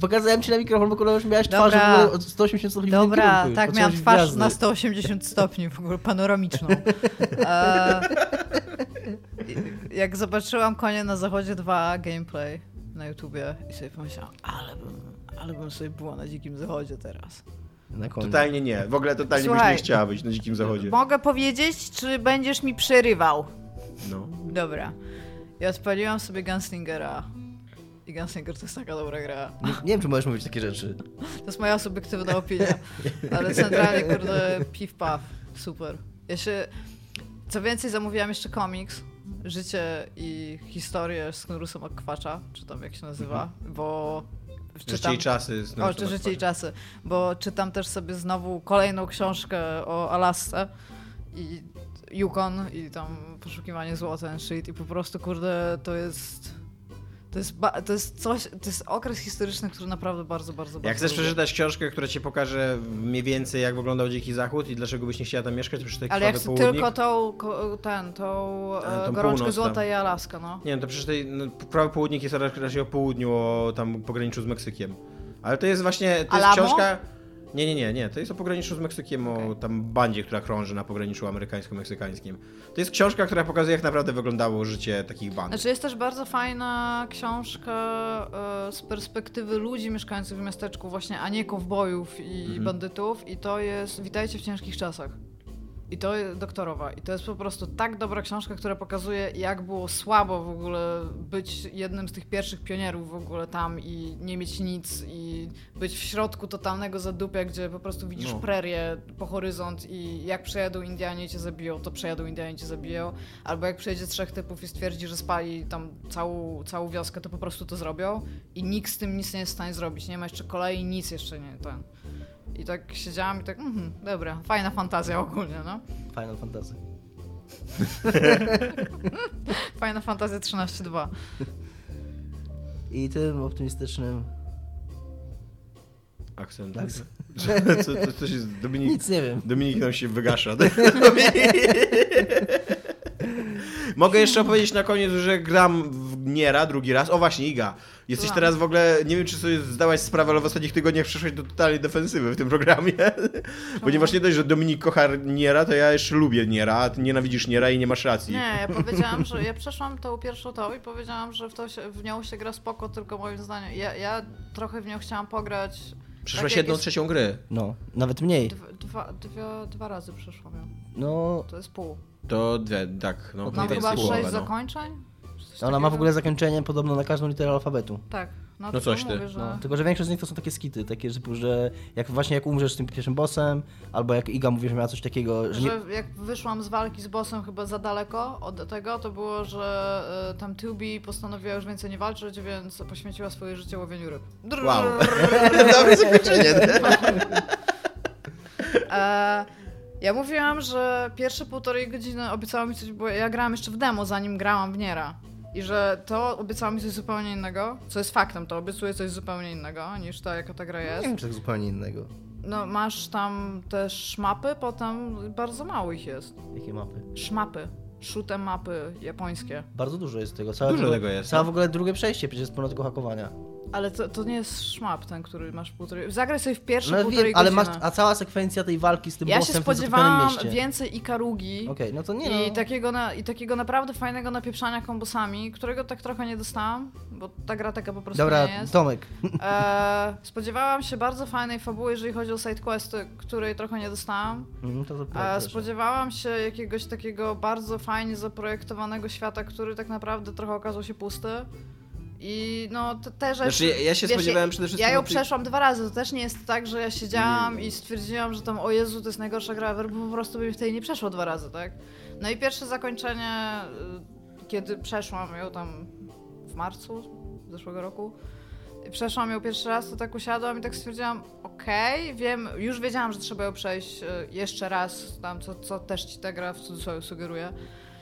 Pokazałem ci na mikrofon, bo kurwa już miałaś Dobra. twarz od 180 stopni Dobra, kierunku. tak, miałam twarz gwiazdy. na 180 stopni, w ogóle panoramiczną. E, jak zobaczyłam Konie na Zachodzie 2 gameplay na YouTubie i sobie pomyślałam, ale bym, ale bym sobie była na Dzikim Zachodzie teraz. Na koniec. Totalnie nie. W ogóle totalnie byś Słuchaj. nie chciała być na dzikim zachodzie. Mogę powiedzieć, czy będziesz mi przerywał? No. Dobra. Ja odpaliłam sobie Gunslingera. I Gunslinger to jest taka dobra gra. Nie, nie wiem, czy możesz mówić takie rzeczy. To jest moja subiektywna opinia. Ale centralnie, kurde, piw paw. Super. Ja się... Co więcej, zamówiłam jeszcze komiks. Życie i historię z Knurusa Kwacza, czy tam jak się nazywa, bo... Życie i czasy. O, czy Życie i czasy, bo czytam też sobie znowu kolejną książkę o Alasce i Yukon i tam poszukiwanie złota and shit i po prostu, kurde, to jest... To jest, to jest coś, to jest okres historyczny, który naprawdę bardzo, bardzo, bardzo Jak chcesz lubię. przeczytać książkę, która ci pokaże mniej więcej jak wyglądał Dziki Zachód i dlaczego byś nie chciała tam mieszkać, to przeczytaj Ale jak Południk. tylko tą, ten, tą A, e, tą gorączkę północ złota tam. i Alaska, no. Nie, no to przeczytaj, no, Prawy Południk jest raczej o południu, o tam pograniczu z Meksykiem. Ale to jest właśnie, to jest Alamo? książka... Nie, nie, nie, nie, to jest o pograniczu z Meksykiem, o Okej. tam bandzie, która krąży na pograniczu amerykańsko-meksykańskim. To jest książka, która pokazuje jak naprawdę wyglądało życie takich band. Znaczy jest też bardzo fajna książka e, z perspektywy ludzi mieszkających w miasteczku właśnie, a nie kowbojów i Mhm. bandytów i to jest Witajcie w ciężkich czasach. I to doktorowa. I to jest po prostu tak dobra książka, która pokazuje, jak było słabo w ogóle być jednym z tych pierwszych pionierów w ogóle tam i nie mieć nic i być w środku totalnego zadupia, gdzie po prostu widzisz No. prerię po horyzont i jak przejadą Indianie i cię zabiją, to przejadą Indianie i cię zabiją. Albo jak przyjedzie trzech typów i stwierdzi, że spali tam całą, całą wioskę, to po prostu to zrobią i nikt z tym nic nie jest w stanie zrobić. Nie ma jeszcze kolei, nic jeszcze nie ten. I tak siedziałam i tak, mhm, dobra, fajna fantazja ogólnie, no. Final Fantasy. Fajna fantazja 13.2. I tym optymistycznym... Akcent. Tak. Co, co, coś jest, Dominik, Nic nie wiem. Dominik nam się wygasza. Mogę jeszcze opowiedzieć na koniec, że gram w Niera drugi raz. O właśnie, Iga. Jesteś Słucham. teraz w ogóle, nie wiem czy sobie zdałaś sprawę, ale w ostatnich tygodniach przeszłaś do totalnej defensywy w tym programie. Ponieważ nie dość, że Dominik kocha Niera, to ja jeszcze lubię Niera, a ty nienawidzisz Niera i nie masz racji. Nie, ja powiedziałam, że ja przeszłam tą pierwszą tą i powiedziałam, że w, to się, w nią się gra spoko, tylko moim zdaniem. Ja, ja trochę w nią chciałam pograć. Przeszłaś tak jedną jest- trzecią gry. No, nawet mniej. Dwa, dwa, dwa, dwa razy przeszłam ją. No, To jest pół. To dwie, tak, no. Mam mniej chyba sześć połowę, no. zakończeń? Coś ona ma w ogóle zakończenie podobno na każdą literę alfabetu. Tak. No, No to coś ty. Mówię, że... No, tylko, że większość z nich to są takie skity, takie typu, że jak właśnie jak umrzesz z tym pierwszym bossem, albo jak Iga mówi, że miała coś takiego, że nie... Że jak wyszłam z walki z bossem chyba za daleko od tego, to było, że y, tam Tubi postanowiła już więcej nie walczyć, więc poświęciła swoje życie łowieniu ryb. Drrr. Wow. Dobre zakończenie. E, ja mówiłam, że pierwsze półtorej godziny obiecała mi coś, bo ja grałam jeszcze w demo, zanim grałam w Niera. I że to obiecało mi coś zupełnie innego, co jest faktem, to obiecuje coś zupełnie innego niż ta, jaka ta gra Nie jest. wiem, czy tak zupełnie innego. No masz tam też szmapy, potem bardzo mało ich jest. Jakie mapy? Szmapy. Shoot'em mapy japońskie. Bardzo dużo jest tego. Całe Dużo tego jest, Całe no. w ogóle drugie przejście, przecież jest pełno tego hakowania. Ale to, to nie jest szmap ten, który masz półtorej... Zagraj sobie w pierwsze No, półtorej wiem, ale masz, a cała sekwencja tej walki z tym Ja się bossem w totalnym spodziewałam więcej Ikarugi. Okej, no to nie I, no. takiego na, I takiego naprawdę fajnego napieprzania kombosami, którego tak trochę nie dostałam, bo ta gra taka po prostu Dobra, nie jest. Tomek. E, spodziewałam się bardzo fajnej fabuły, jeżeli chodzi o sidequesty, której trochę nie dostałam. Mhm, to, E, spodziewałam się jakiegoś takiego bardzo fajnie zaprojektowanego świata, który tak naprawdę trochę okazał się pusty. I no te, te rzeczy. Znaczy, ja- ja się wiesz, spodziewałem przede wszystkim Ja ją tej- przeszłam dwa razy. To też nie jest tak, że ja siedziałam i stwierdziłam, że tam o Jezu, to jest najgorsza gra ever, bo po prostu bym w tej nie przeszło dwa razy, tak? No i pierwsze zakończenie, y, kiedy przeszłam ją tam w marcu zeszłego roku. Przeszłam ją pierwszy raz, to tak usiadłam i tak stwierdziłam, okej, wiem, już wiedziałam, że trzeba ją przejść y, jeszcze raz, tam, co, co też ci ta gra w cudzysłowie sugeruje.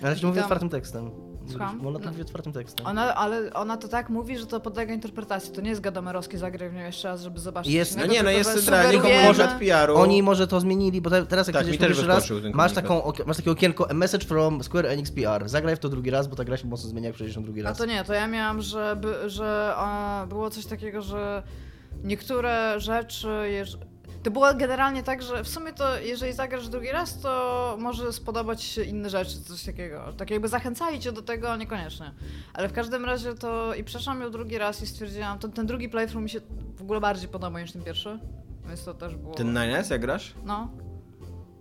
Ale ci mówię otwartym tekstem. Słucham? Ona to No. mówi otwartym tekstem. Ona, ale ona to tak mówi, że to podlega interpretacji. To nie jest Gadomerowski, zagraj w nią jeszcze raz, żeby zobaczyć. Jest- No nie, no jest centralnie komunikat PR-u. Oni może to zmienili, bo te, teraz jak Tak, mi też pierwszy raz, masz, taką, masz takie okienko A message from Square Enix PR. Zagraj w to drugi raz, bo ta gra się mocno zmienia, jak przejdziesz na drugi A raz. to nie, to ja miałam, że, by, że a, było coś takiego, że niektóre rzeczy. Jeż... To było generalnie tak, że w sumie to jeżeli zagrasz drugi raz, to może spodobać się inne rzeczy, coś takiego. Tak jakby zachęcali cię do tego, niekoniecznie. Ale w każdym razie to i przeszłam ją drugi raz i stwierdziłam, ten, ten drugi playthrough mi się w ogóle bardziej podoba niż ten pierwszy. Więc to też było. Ten 9S jak grasz? No.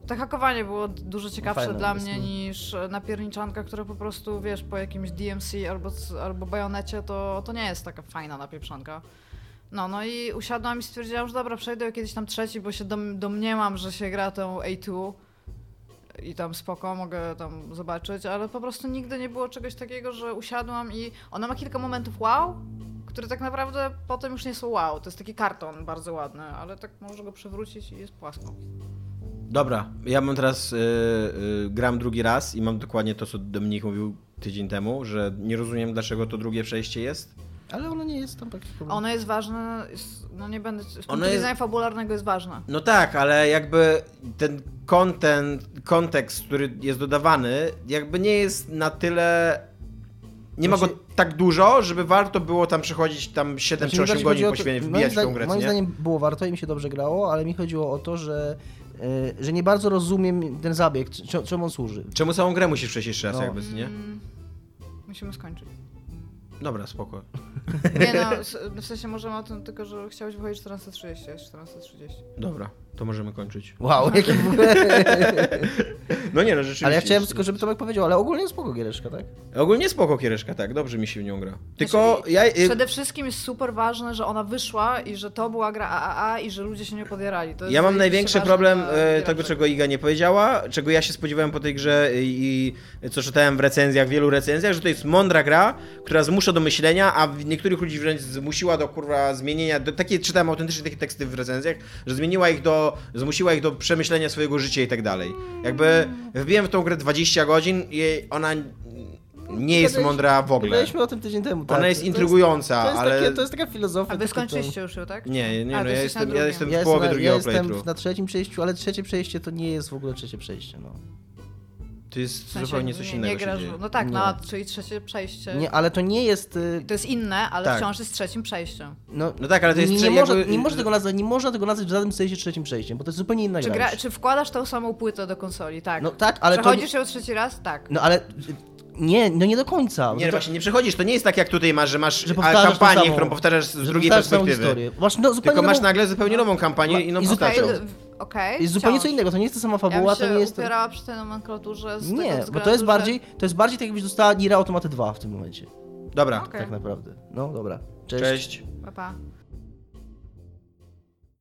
To hakowanie było dużo ciekawsze Fajne dla mnie niż napierniczanka, która po prostu, wiesz, po jakimś DMC albo, albo bajonecie, to, to nie jest taka fajna napieprzanka. No, no i usiadłam i stwierdziłam, że dobra, przejdę kiedyś tam trzeci, bo się dom, domniemam, że się gra tą A2 i tam spoko, mogę tam zobaczyć, ale po prostu nigdy nie było czegoś takiego, że usiadłam i ona ma kilka momentów wow, które tak naprawdę potem już nie są wow. To jest taki karton bardzo ładny, ale tak może go przewrócić i jest płasko. Dobra, ja mam teraz, y, y, gram drugi raz i mam dokładnie to, co Dominik mówił tydzień temu, że nie rozumiem, dlaczego to drugie przejście jest. Ale ono nie jest tam taki problem. Ono jest ważne, jest, no nie będę. Z punktu jest- widzenia fabularnego jest ważne. No tak, ale jakby ten content, kontekst, który jest dodawany, jakby nie jest na tyle... Nie ma go Właśnie- tak dużo, żeby warto było tam przechodzić tam 7 Znaczy, czy mi 8 bardziej godzin to- poświęcić, wbijać w tą grę, Moim nie? zdaniem było warto i mi się dobrze grało, ale mi chodziło o to, że, y, że nie bardzo rozumiem ten zabieg, czemu on służy. Czemu całą grę musisz przejść jeszcze raz, No. jakby, nie? Mm, musimy skończyć. Dobra, spoko. Nie no, w sensie możemy o tym, tylko że chciałeś wychodzić 14.30, jest 14.30. Dobra, to możemy kończyć. Wow, jaki w ogóle... No nie, no rzeczywiście. Ale ja chciałem tylko, żeby Tomek powiedział, ale ogólnie spoko giereszka, tak? Ogólnie spoko kiereszka, tak, dobrze mi się w nią gra. Tylko Znaczy, ja... y, Przede wszystkim jest super ważne, że ona wyszła i że to była gra AAA i że ludzie się nie jest Ja mam największy problem dla e, tego, czego Iga nie powiedziała, czego ja się spodziewałem po tej grze i, i co czytałem w recenzjach, w wielu recenzjach, że to jest mądra gra, która zmusza do myślenia, a w- niektórych ludzi wręcz zmusiła do kurwa zmienienia, do, takie czytałem autentycznie takie teksty w recenzjach, że zmieniła ich do, zmusiła ich do przemyślenia swojego życia i tak dalej. Jakby wbiłem w tą grę 20 godzin i ona nie jest mądra w ogóle. Gadaliśmy o tym tydzień temu, tak. Ona jest To intrygująca, to jest, ale... takie, to jest taka filozofia. A wy skończyliście już ją, tak? Nie, nie, A, no ja jestem, ja jestem Ja w połowie jestem, ja drugiego jestem playthrough. na trzecim przejściu, ale trzecie przejście to nie jest w ogóle trzecie przejście, no. To jest W sensie zupełnie coś nie, innego Nie się grasz, dzieje. no tak, Nie. no, czyli trzecie przejście. Nie, ale to nie jest... y, To jest inne, ale Tak. wciąż jest trzecim przejściem. No, No tak, ale to jest nie, nie, może, jakby- nie, można tego nazwać, nie można tego nazwać w żadnym sensie trzecim przejściem, bo to jest zupełnie inna Czy, gra. czy wkładasz tą samą płytę do konsoli? Tak. No tak, ale to... Przechodzisz ją trzeci raz? Tak. No ale... Nie, no nie do końca. Nie, to, właśnie nie przechodzisz, to nie jest tak jak tutaj masz, że masz Że kampanię, samą- którą powtarzasz z drugiej perspektywy. historię. Masz no, zupełnie Tylko masz nową- nagle zupełnie nową kampanię i zupełnie- postacią. Okej, Jest zupełnie wciąż. co innego, to nie jest ta sama Ja fabuła, się to nie jest... upierała przy tej nomenklaturze z tego Nie, bo względu, to jest że- bardziej, to jest bardziej tak jakbyś dostała Nier Automata 2 w tym momencie. Dobra, Okej. Tak naprawdę. No dobra. Cześć. cześć. Pa, pa.